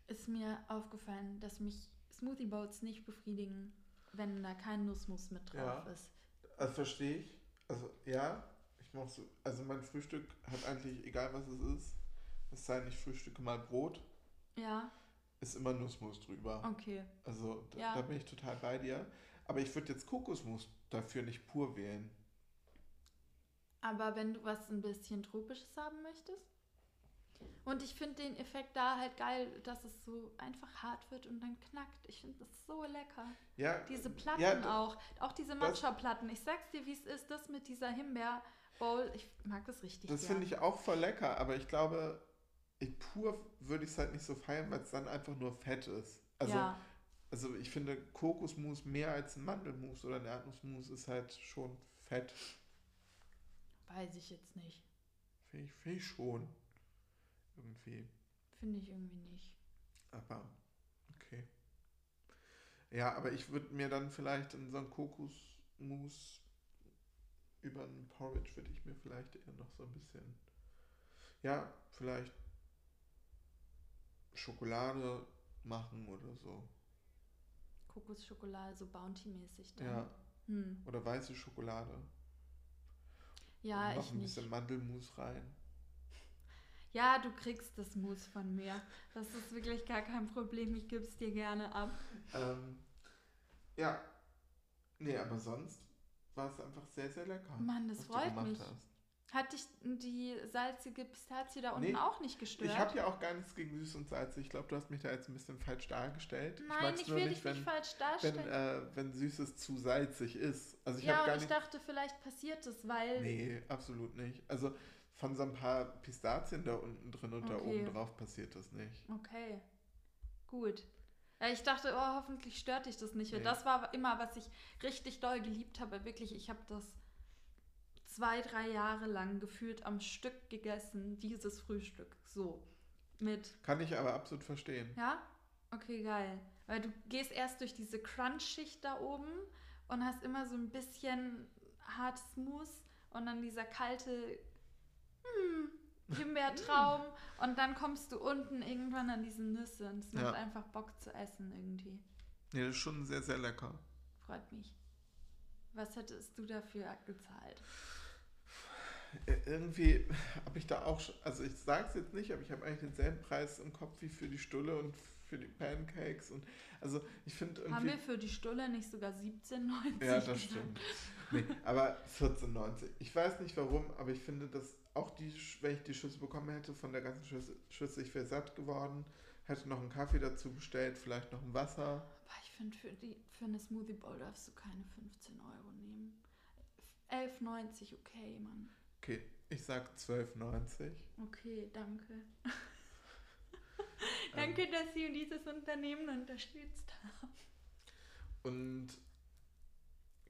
ist mir aufgefallen, dass mich Smoothie Bowls nicht befriedigen, wenn da kein Nussmus mit drauf
Ja.
ist.
Also verstehe ich. Also ja, ich mache so. Also mein Frühstück hat eigentlich, egal was es ist, es sei denn, ich frühstücke mal Brot,
Ja,
ist immer Nussmus drüber.
okay.
Also da,
Ja.
da bin ich total bei dir. Aber ich würde jetzt Kokosmus dafür nicht pur wählen.
Aber wenn du was ein bisschen Tropisches haben möchtest. Und ich finde den Effekt da halt geil, dass es so einfach hart wird und dann knackt. Ich finde das so lecker.
Ja,
Diese Platten
ja,
auch. Auch diese Matcha-Platten. Ich sag's dir, wie es ist. Das mit dieser Himbeer-Bowl. Ich mag das richtig
Das finde ich auch voll lecker, aber ich glaube, ich, pur würde ich es halt nicht so feiern, weil es dann einfach nur Fett ist. Also,
ja,
also ich finde Kokosmus mehr als ein Mandelmus oder ein Erdnussmus ist halt schon Fett.
Weiß ich jetzt nicht.
Finde ich, find ich schon. Irgendwie.
Finde ich irgendwie nicht.
Aber okay. Ja, aber ich würde mir dann vielleicht in so einen Kokosmus über einen Porridge würde ich mir vielleicht eher noch so ein bisschen, ja, vielleicht Schokolade machen oder so.
Kokosschokolade, so Bounty-mäßig dann.
Ja,
Hm.
oder weiße Schokolade.
Ja,
Und noch
ich
ein
nicht.
bisschen Mandelmus rein.
Ja, du kriegst das Mousse von mir. Das ist wirklich gar kein Problem. Ich gebe es dir gerne ab.
Ähm, ja. Nee, aber sonst war es einfach sehr, sehr lecker.
Mann, das freut mich.
hast.
Hat dich die salzige Pistazie da unten
Nee,
auch nicht gestört?
Ich habe ja auch gar nichts gegen süß und salzig. Ich glaube, du hast mich da jetzt ein bisschen falsch dargestellt.
Nein,
mag's
ich
nur
will
nicht,
dich nicht falsch
wenn,
darstellen.
äh, wenn Süßes zu salzig ist. Also ich
ja, und
gar
ich
nicht.
dachte, vielleicht passiert das, weil.
Nee, absolut nicht. Also von so ein paar Pistazien da unten drin und da
Okay.
oben drauf passiert das nicht.
Okay. Gut. Ja, ich dachte, oh, hoffentlich stört dich das nicht.
Nee.
Das war immer, was ich richtig doll geliebt habe. Wirklich, ich habe das zwei, drei Jahre lang gefühlt am Stück gegessen, dieses Frühstück. So. Mit
Kann ich aber absolut verstehen.
Ja? Okay, geil. Weil du gehst erst durch diese Crunch-Schicht da oben und hast immer so ein bisschen hartes Mousse und dann dieser kalte hm, Himbeertraum und dann kommst du unten irgendwann an diese Nüsse und es macht
Ja.
einfach Bock zu essen irgendwie.
Nee, das ist schon sehr, sehr lecker.
Freut mich. Was hättest du dafür gezahlt?
Äh, Irgendwie habe ich da auch, also ich sage es jetzt nicht, aber ich habe eigentlich denselben Preis im Kopf wie für die Stulle und für die Pancakes. Und also ich finde irgendwie.
Haben wir für die Stulle nicht sogar 17,90?
Ja, das stimmt. Nee, aber 14,90. Ich weiß nicht warum, aber ich finde, dass auch die, wenn ich die Schüssel bekommen hätte, von der ganzen Schüssel, Schüssel ich wäre satt geworden, hätte noch einen Kaffee dazu bestellt, vielleicht noch ein Wasser.
Aber ich finde, für, die- für eine Smoothie Bowl darfst du keine 15 Euro nehmen. 11,90, okay, Mann.
Okay, ich sag 12,90.
Okay, danke.
Ähm,
danke, dass Sie dieses Unternehmen unterstützt haben.
Und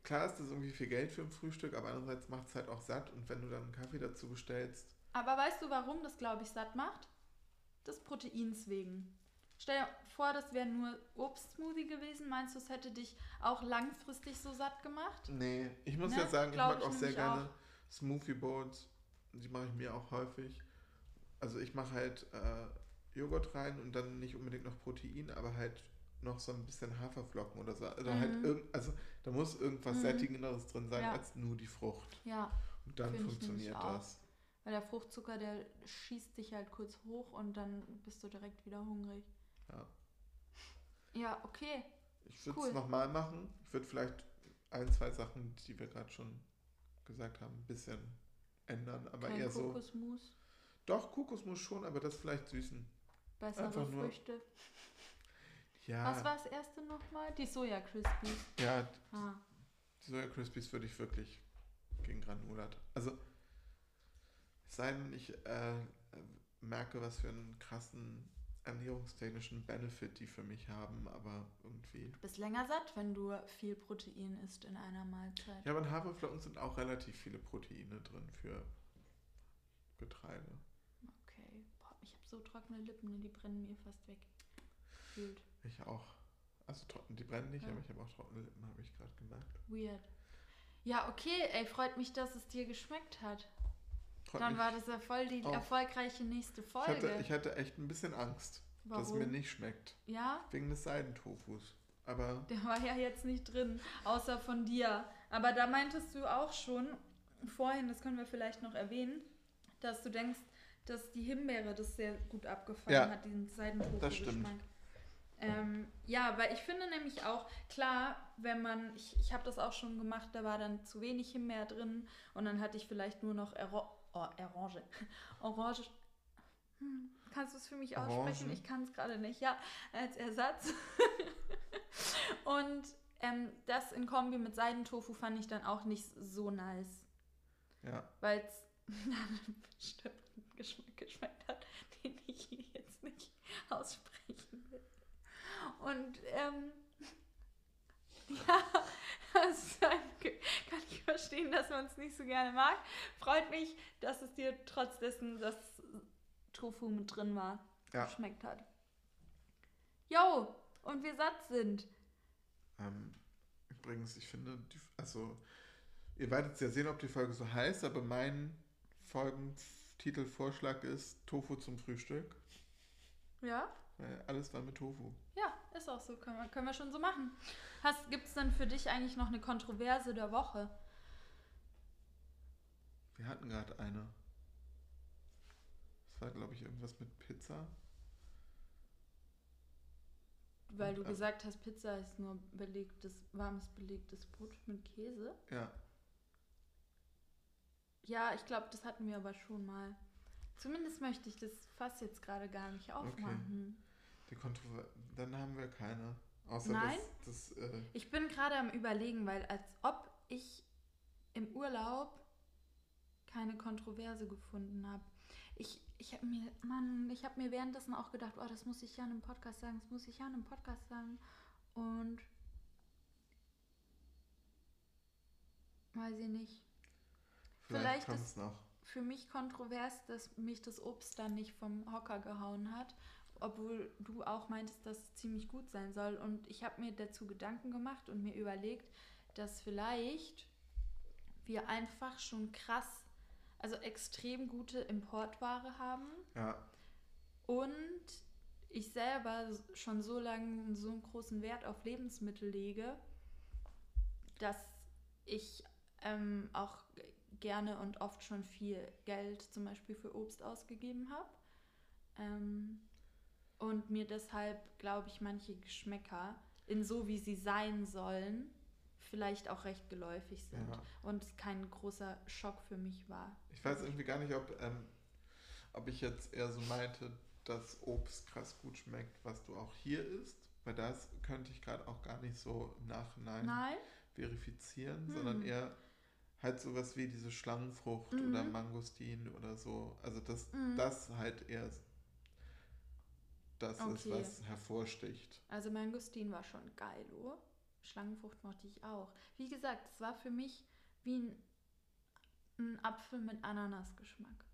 klar ist das irgendwie viel Geld für ein Frühstück, aber andererseits macht es halt auch satt. Und wenn du dann einen Kaffee dazu bestellst,
Aber weißt du, warum das, glaube ich, satt macht? Des Proteins wegen. Stell dir vor, das wäre nur Obstsmoothie gewesen. Meinst du, es hätte dich auch langfristig so satt gemacht?
Nee, ich muss
Ne?
ja sagen, ich
Glaub
mag
ich
auch sehr gerne Smoothie Bowls. Die mache ich mir auch häufig. Also ich mache halt äh, Joghurt rein und dann nicht unbedingt noch Protein, aber halt noch so ein bisschen Haferflocken oder so. Also, halt
Mhm.
irgend, also da muss irgendwas
Mhm.
Sättigenderes drin sein
Ja.
als nur die Frucht.
Ja,
Und dann
Finde ich
funktioniert das.
weil der Fruchtzucker, der schießt dich halt kurz hoch und dann bist du direkt wieder hungrig.
Ja.
Ja, okay.
Ich würde
Cool.
es nochmal machen. Ich würde vielleicht ein, zwei Sachen, die wir gerade schon gesagt haben, ein bisschen ändern. Aber
Kein
eher so.
Kokosmus,
Doch, Kokosmus schon, aber das vielleicht süßen.
bessere
Einfach nur-
Früchte.
Ja.
Was war das erste nochmal? Die Soja Crispies.
Ja,
Ah.
die Soja Crispies würde ich wirklich gegen Granulat. Also, es sei denn, ich äh, äh, merke, was für einen krassen ernährungstechnischen Benefit die für mich haben, aber irgendwie.
Du bist länger satt, wenn du viel Protein isst in einer Mahlzeit.
Ja, aber in Haferflocken sind auch relativ viele Proteine drin für Getreide.
Okay. Boah, ich habe so trockene Lippen, die brennen mir fast weg. Gefühlt.
Ich auch. Also trocken, die brennen nicht,
Ja.
aber ich habe auch trockene Lippen, habe ich gerade gemerkt.
Weird. Ja, okay, ey, freut mich, dass es dir geschmeckt hat.
Freut
Dann
mich.
war das ja voll die
auch.
erfolgreiche nächste
ich,
Folge.
hatte, ich hatte echt ein bisschen Angst, dass es mir
Warum?
nicht schmeckt.
Ja,
Wegen des Seidentofus. Aber
der war ja jetzt nicht drin, außer von dir. Aber da meintest du auch schon vorhin, das können wir vielleicht noch erwähnen, dass du denkst, dass die Himbeere das sehr gut abgefangen
Ja,
hat, diesen Seidentofu-Geschmack.
das stimmt.
Ähm, ja, weil ich finde nämlich auch, klar, wenn man, ich, ich habe das auch schon gemacht, da war dann zu wenig Himbeer drin und dann hatte ich vielleicht nur noch Ero oh, Orange. Orange. Hm, kannst du es für mich aussprechen?
Orangen.
Ich kann es gerade nicht. Ja, als Ersatz. und ähm, das in Kombi mit Seidentofu fand ich dann auch nicht so nice,
ja,
weil es einen bestimmten Geschmack geschmeckt hat, den ich hier jetzt nicht aussprechen will. Und ähm, ja, das kann ich verstehen, dass man es nicht so gerne mag. Freut mich, dass es dir trotz dessen, dass Tofu mit drin war,
Ja.
geschmeckt hat. Jo, und wir satt sind.
Ähm, übrigens, ich finde, die, also, ihr werdet es ja sehen, ob die Folge so heißt, aber mein Folgentitelvorschlag ist Tofu zum Frühstück.
Ja?
Weil alles war mit Tofu.
Ja, ist auch so. Können wir, können wir schon so machen. Gibt es denn für dich eigentlich noch eine Kontroverse der Woche?
Wir hatten gerade eine. Das war, glaube ich, irgendwas mit Pizza.
Weil du
Und, äh,
gesagt hast, Pizza ist nur belegtes, warmes belegtes Brot mit Käse.
Ja.
Ja, ich glaube, das hatten wir aber schon mal. Zumindest möchte ich das Fass jetzt gerade gar nicht aufmachen.
Die Kontrover Dann haben wir keine. Außer
Nein?
das, das äh,
Ich bin gerade am überlegen, weil als ob ich im Urlaub keine Kontroverse gefunden habe. Ich, ich habe mir, Mann, ich habe mir währenddessen auch gedacht, oh, das muss ich ja in einem Podcast sagen, das muss ich ja in einem Podcast sagen. Und weiß ich nicht.
vielleicht
Vielleicht ist-
es noch.
Für mich kontrovers, dass mich das Obst dann nicht vom Hocker gehauen hat, obwohl du auch meintest, dass es ziemlich gut sein soll. Und ich habe mir dazu Gedanken gemacht und mir überlegt, dass vielleicht wir einfach schon krass also extrem gute Importware haben
Ja,
und ich selber schon so lange so einen großen Wert auf Lebensmittel lege, dass ich ähm, auch gerne und oft schon viel Geld zum Beispiel für Obst ausgegeben habe. Ähm, und mir deshalb, glaube ich, manche Geschmäcker in so, wie sie sein sollen, vielleicht auch recht geläufig sind.
Ja.
Und es kein großer Schock für mich war.
ich weiß irgendwie gar nicht, ob, ähm, ob ich jetzt eher so meinte, dass Obst krass gut schmeckt, was du auch hier isst. Weil das könnte ich gerade auch gar nicht so im Nachhinein
Nein?
verifizieren,
Hm.
sondern eher halt sowas wie diese Schlangenfrucht
Mhm.
oder Mangostin oder so. Also das,
Mhm.
das halt eher das ist,
Okay.
was hervorsticht.
Also Mangostin war schon geil, oh. Schlangenfrucht mochte ich auch. Wie gesagt, es war für mich wie ein, ein Apfel mit Ananasgeschmack.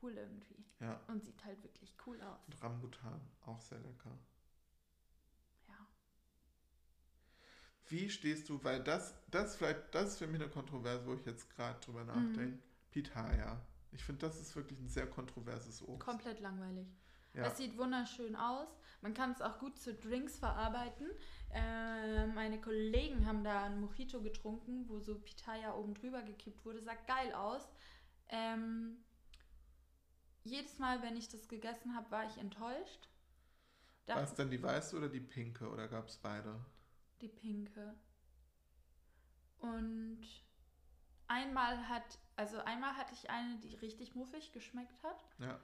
Cool irgendwie.
Ja.
Und sieht halt wirklich cool aus.
Und Rambutan, auch sehr lecker.
Ja.
Wie stehst du, weil das, das vielleicht, das ist für mich eine Kontroverse, wo ich jetzt gerade drüber nachdenke. Pitaya. Ich finde, das ist wirklich ein sehr kontroverses Obst.
Komplett langweilig.
Ja.
Es sieht wunderschön aus. Man kann es auch gut zu Drinks verarbeiten. Äh, meine Kollegen haben da ein Mojito getrunken, wo so Pitaya oben drüber gekippt wurde. Sah geil aus. Ähm, jedes Mal, wenn ich das gegessen habe, war ich enttäuscht.
War es dann die weiße oder die pinke oder gab es beide?
Die pinke. Und einmal hat, also einmal hatte ich eine, die richtig muffig geschmeckt hat.
Ja.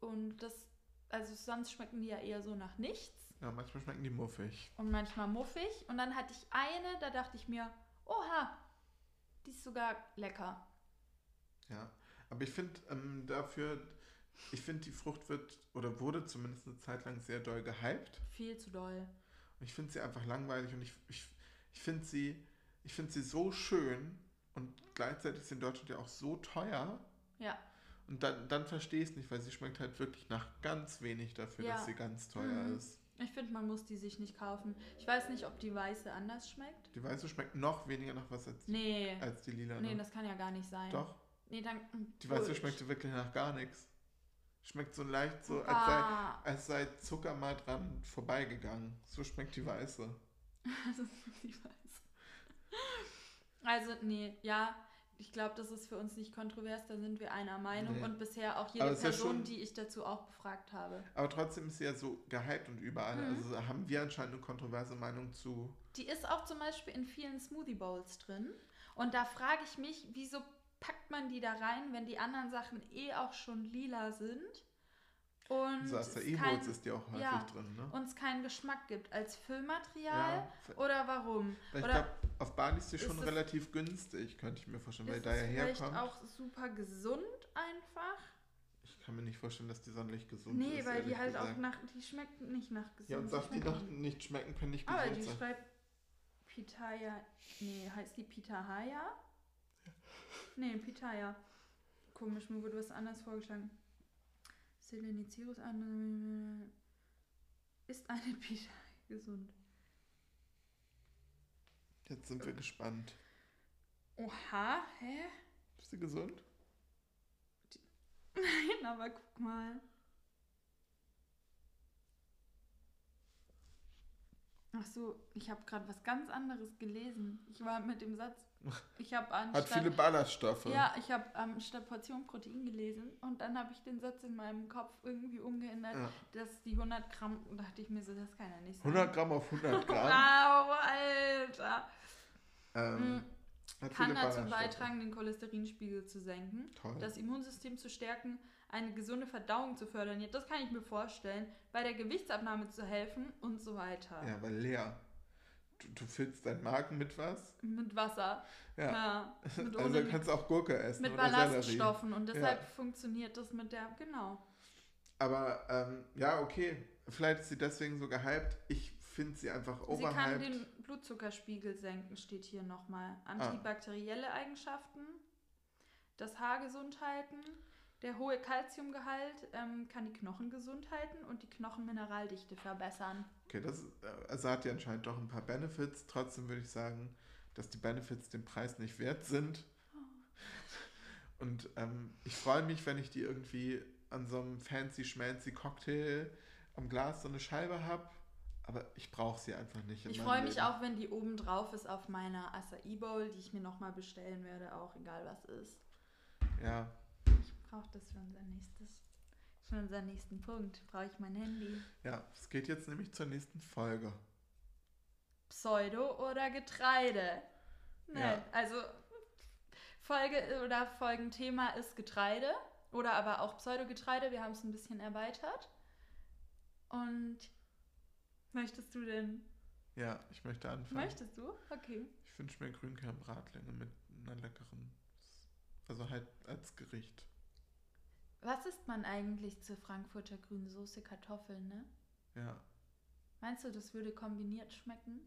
Und das, also sonst schmecken die ja eher so nach nichts.
Ja, manchmal schmecken die muffig.
und manchmal muffig. Und dann hatte ich eine, da dachte ich mir, oha, die ist sogar lecker.
Ja. Aber ich finde ähm, dafür, ich finde, die Frucht wird oder wurde zumindest eine Zeit lang sehr doll gehypt.
Viel zu doll.
Und ich finde sie einfach langweilig und ich, ich, ich finde sie, ich finde sie so schön und gleichzeitig ist sie in Deutschland ja auch so teuer.
Ja.
Und dann, dann verstehe ich es nicht, weil sie schmeckt halt wirklich nach ganz wenig dafür,
Ja.
dass sie ganz teuer
Mhm.
ist.
Ich finde, man muss die sich nicht kaufen. Ich weiß nicht, ob die weiße anders schmeckt.
Die weiße schmeckt noch weniger nach was als,
Nee.
als die lila.
Nee, das kann ja gar nicht sein.
Doch,
Nee, dann.
die weiße schmeckt wirklich nach gar nichts. Schmeckt so leicht so, als sei,
Ah,
als sei Zucker mal dran vorbeigegangen. So schmeckt die weiße.
ist die weiße. Also, nee, ja. Ich glaube, das ist für uns nicht kontrovers, da sind wir einer Meinung
Nee.
und bisher auch jede
es ist ja
Person,
schon-
die ich dazu auch befragt habe.
Aber trotzdem ist sie ja so gehypt und überall.
Mhm.
Also haben wir anscheinend eine kontroverse Meinung zu.
Die ist auch zum Beispiel in vielen Smoothie Bowls drin. Und da frage ich mich, wieso packt man die da rein, wenn die anderen Sachen eh auch schon lila sind? Und
So
es
Acai
kein-
Bowls ist die auch häufig
ja.
drin, ne?
uns keinen Geschmack gibt als Füllmaterial
Ja,
oder warum?
Ich
Oder
glaube, auf Bali ist die schon
ist es-
relativ günstig, könnte ich mir vorstellen, weil
ist
da ja herkommt.
auch super gesund einfach?
Ich kann mir nicht vorstellen, dass die sonderlich gesund
nee,
ist.
weil die halt
gesagt.
auch nach, die schmeckt nicht nach gesund.
Ja, und Sachen, die nach nicht schmecken, können nicht
Aber
gesund
die
sein.
schreibt Pitaya. Nee, heißt die Pitahaya? Nee, Pitaya. Komisch, mir wurde was anderes vorgeschlagen. Selenicirus an. Ist eine Pitaya gesund?
Jetzt sind wir gespannt.
Oha, hä?
Ist sie gesund?
Nein, aber guck mal. Ach so, ich habe gerade was ganz anderes gelesen. Ich war mit dem Satz, ich habe
Hat
anstatt
viele Ballaststoffe.
Ja, ich habe ähm, statt Portion Protein gelesen und dann habe ich den Satz in meinem Kopf irgendwie umgeändert,
Ja.
dass die 100 Gramm, dachte ich mir so, das kann ja nicht sein.
100 Gramm auf 100 Gramm.
Wow, Alter.
ähm,
Mm,
hat
Kann dazu beitragen, den Cholesterinspiegel zu senken,
Toll.
das Immunsystem zu stärken, eine gesunde Verdauung zu fördern. Ja, das kann ich mir vorstellen, bei der Gewichtsabnahme zu helfen und so weiter.
Ja, weil leer. Du, du füllst deinen Magen mit was?
Mit Wasser.
Ja.
Ja, mit,
also kannst du auch Gurke essen
mit. Ballaststoffen und deshalb
Ja.
funktioniert das mit der, genau.
Aber ähm, ja, okay. Vielleicht ist sie deswegen so gehypt. Ich finde sie einfach
Sie kann
overhyped.
den Blutzuckerspiegel senken, steht hier nochmal.
Ah.
Antibakterielle Eigenschaften, das Haar gesund halten, der hohe Kalziumgehalt ähm, kann die Knochen gesund halten und die Knochenmineraldichte verbessern.
Okay, das ist, äh, also hat ja anscheinend doch ein paar Benefits. Trotzdem würde ich sagen, dass die Benefits den Preis nicht wert sind. Und ähm, ich freue mich, wenn ich die irgendwie an so einem fancy schmancy Cocktail am Glas so eine Scheibe habe. Aber ich brauche sie einfach nicht.
Ich freue mich
Leben.
auch, wenn die oben drauf ist auf meiner Acai Bowl, die ich mir nochmal bestellen werde, auch egal was ist.
Ja,
Ich brauche das für unser nächstes, für unseren nächsten Punkt. Brauche ich mein Handy.
ja. Es geht jetzt nämlich zur nächsten Folge.
Pseudo oder Getreide? Ne,
Ja.
also Folge oder Folgenthema ist Getreide oder aber auch Pseudogetreide. Wir haben es ein bisschen erweitert. Und möchtest du denn?
Ja, ich möchte anfangen.
Möchtest du? Okay.
Ich wünsche mir Grünkernbratlinge mit einer leckeren, also halt als Gericht.
Was isst man eigentlich zur Frankfurter Grünsoße Kartoffeln, ne?
Ja.
Meinst du, das würde kombiniert schmecken?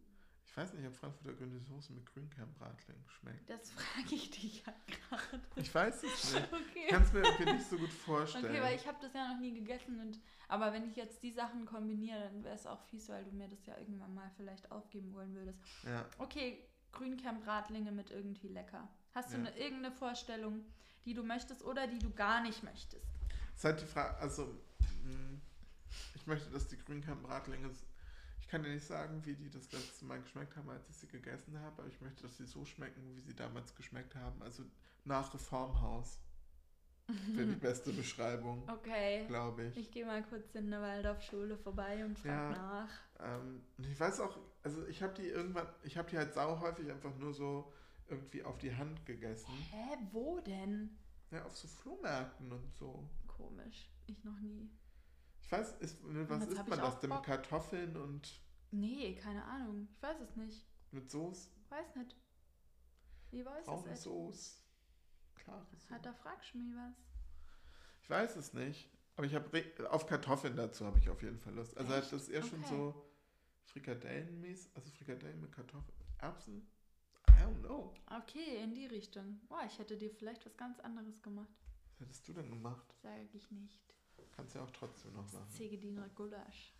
Ich weiß nicht, ob Frankfurter grüne Soße mit Grünkernbratling schmeckt.
Das frage ich dich ja gerade.
Ich weiß es nicht. Ich
Okay.
kann es mir irgendwie nicht so gut vorstellen.
Okay, weil ich habe das ja noch nie gegessen und aber wenn ich jetzt die Sachen kombiniere, dann wäre es auch fies, weil du mir das ja irgendwann mal vielleicht aufgeben wollen würdest.
ja.
Okay, Grünkernbratlinge mit irgendwie lecker. Hast du
Ja.
eine, irgendeine Vorstellung, die du möchtest oder die du gar nicht möchtest?
Es ist halt die Frage, also mh, ich möchte, dass die Grünkernbratlinge, kann dir nicht sagen, wie die das letzte Mal geschmeckt haben, als ich sie gegessen habe, aber ich möchte, dass sie so schmecken, wie sie damals geschmeckt haben. Also nach Reformhaus. Wäre die beste Beschreibung,
Okay.
glaube ich.
Ich gehe mal kurz in der Waldorfschule vorbei und frage
Ja.
nach.
Ähm, ich weiß auch, also ich habe die irgendwann, ich habe die halt sau häufig einfach nur so irgendwie auf die Hand gegessen.
Hä, wo denn?
Ja, auf so Flohmärkten und so.
Komisch. Ich noch nie.
Ich weiß, ist, was isst man das denn? Mit
Bock.
Kartoffeln und
Nee, keine Ahnung. Ich weiß es nicht.
mit Soße?
Weiß nicht. Wie weiß
Braune
es?
Soße. Klare Soße.
Hat da fragst du mich was?
Ich weiß es nicht. Aber ich habe auf Kartoffeln dazu habe ich auf jeden Fall Lust. Also
Echt?
das ist eher schon
Okay.
so Frikadellenmäßig, also Frikadellen mit Kartoffeln, Erbsen. I don't know.
Okay, in die Richtung. Boah, ich hätte dir vielleicht was ganz anderes gemacht.
Was hättest du denn gemacht?
Sage ich nicht.
Kannst ja auch trotzdem noch machen.
Zegediner Gulasch.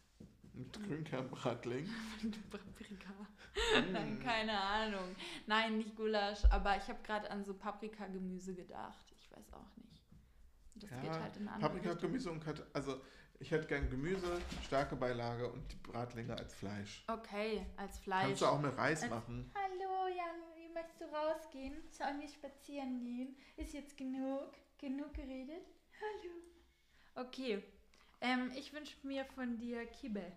Mit Grünkernbratling.
Paprika.
Mm.
Nein, keine Ahnung. Nein, nicht Gulasch, aber ich habe gerade an so Paprikagemüse gedacht. Ich weiß auch nicht. Das
Ja,
geht halt in andere
Paprika,
Richtung.
Gemüse und Kartoffeln. Also ich hätte gern Gemüse, starke Beilage und die Bratlinge als Fleisch.
Okay, als Fleisch.
Kannst du auch mit Reis
Als-
machen.
Hallo, Jan, wie möchtest du rausgehen? Sollen wir spazieren gehen? Ist jetzt genug? Genug geredet? Hallo. Okay, ähm, ich wünsche mir von dir Kibbe.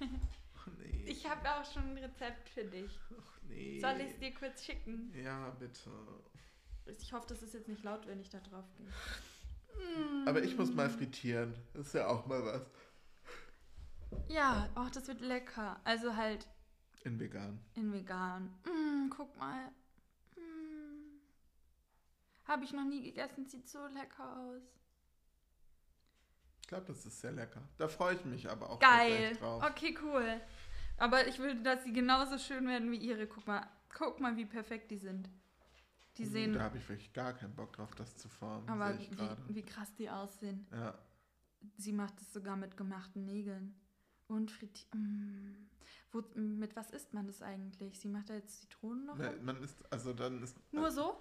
Oh, nee.
Ich habe auch schon ein Rezept für dich.
Ach, nee.
Soll ich es dir kurz schicken?
Ja, bitte.
Ich hoffe, das ist jetzt nicht laut, wenn ich da drauf gehe.
Aber ich muss mal frittieren. Das ist ja auch mal was.
Ja, oh, das wird lecker. Also halt
In vegan.
in vegan. Mm, guck mal. Mm. Habe ich noch nie gegessen, sieht so lecker aus.
Ich glaube, das ist sehr lecker. Da freue ich mich aber auch
Geil.
drauf.
Okay, cool. Aber ich will, dass sie genauso schön werden wie ihre. Guck mal, guck mal, wie perfekt die sind. Die
Uh,
sehen,
Da habe ich wirklich gar keinen Bock drauf, das zu formen.
aber
ich
wie, wie krass die aussehen.
Ja.
Sie macht es sogar mit gemachten Nägeln. Und frittiert. Mm. Wo, mit was isst man das eigentlich? Sie macht da jetzt Zitronen noch
Ne,
rein?
man ist, also dann ist.
Nur so?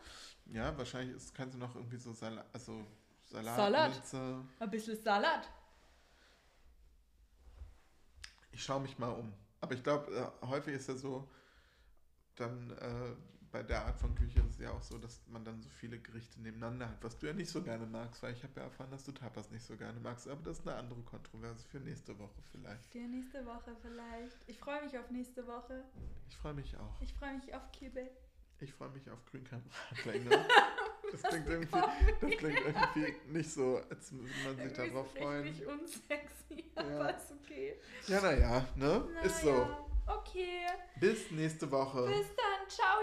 Ja, wahrscheinlich ist, kannst du noch irgendwie so Salat, also Salat,
Salat?
Minze.
Ein bisschen Salat.
Ich schaue mich mal um. Aber ich glaube, äh, häufig ist ja so, dann äh, bei der Art von Küche ist es ja auch so, dass man dann so viele Gerichte nebeneinander hat, was du ja nicht so gerne magst, weil ich habe ja erfahren, dass du Tapas nicht so gerne magst. Aber das ist eine andere Kontroverse für nächste Woche vielleicht.
Für nächste Woche vielleicht. Ich freue mich auf nächste Woche.
Ich freue mich auch.
Ich freue mich auf Kibbe.
Ich freue mich auf Grünkernbratlinge. Das klingt irgendwie, das klingt irgendwie nicht so, als würde man sich darauf
ist
freuen.
richtig unsexy,
Ja.
aber ist okay.
Ja, naja, ne? Ist so.
Naja, Okay.
Bis nächste Woche.
Bis dann. Ciao.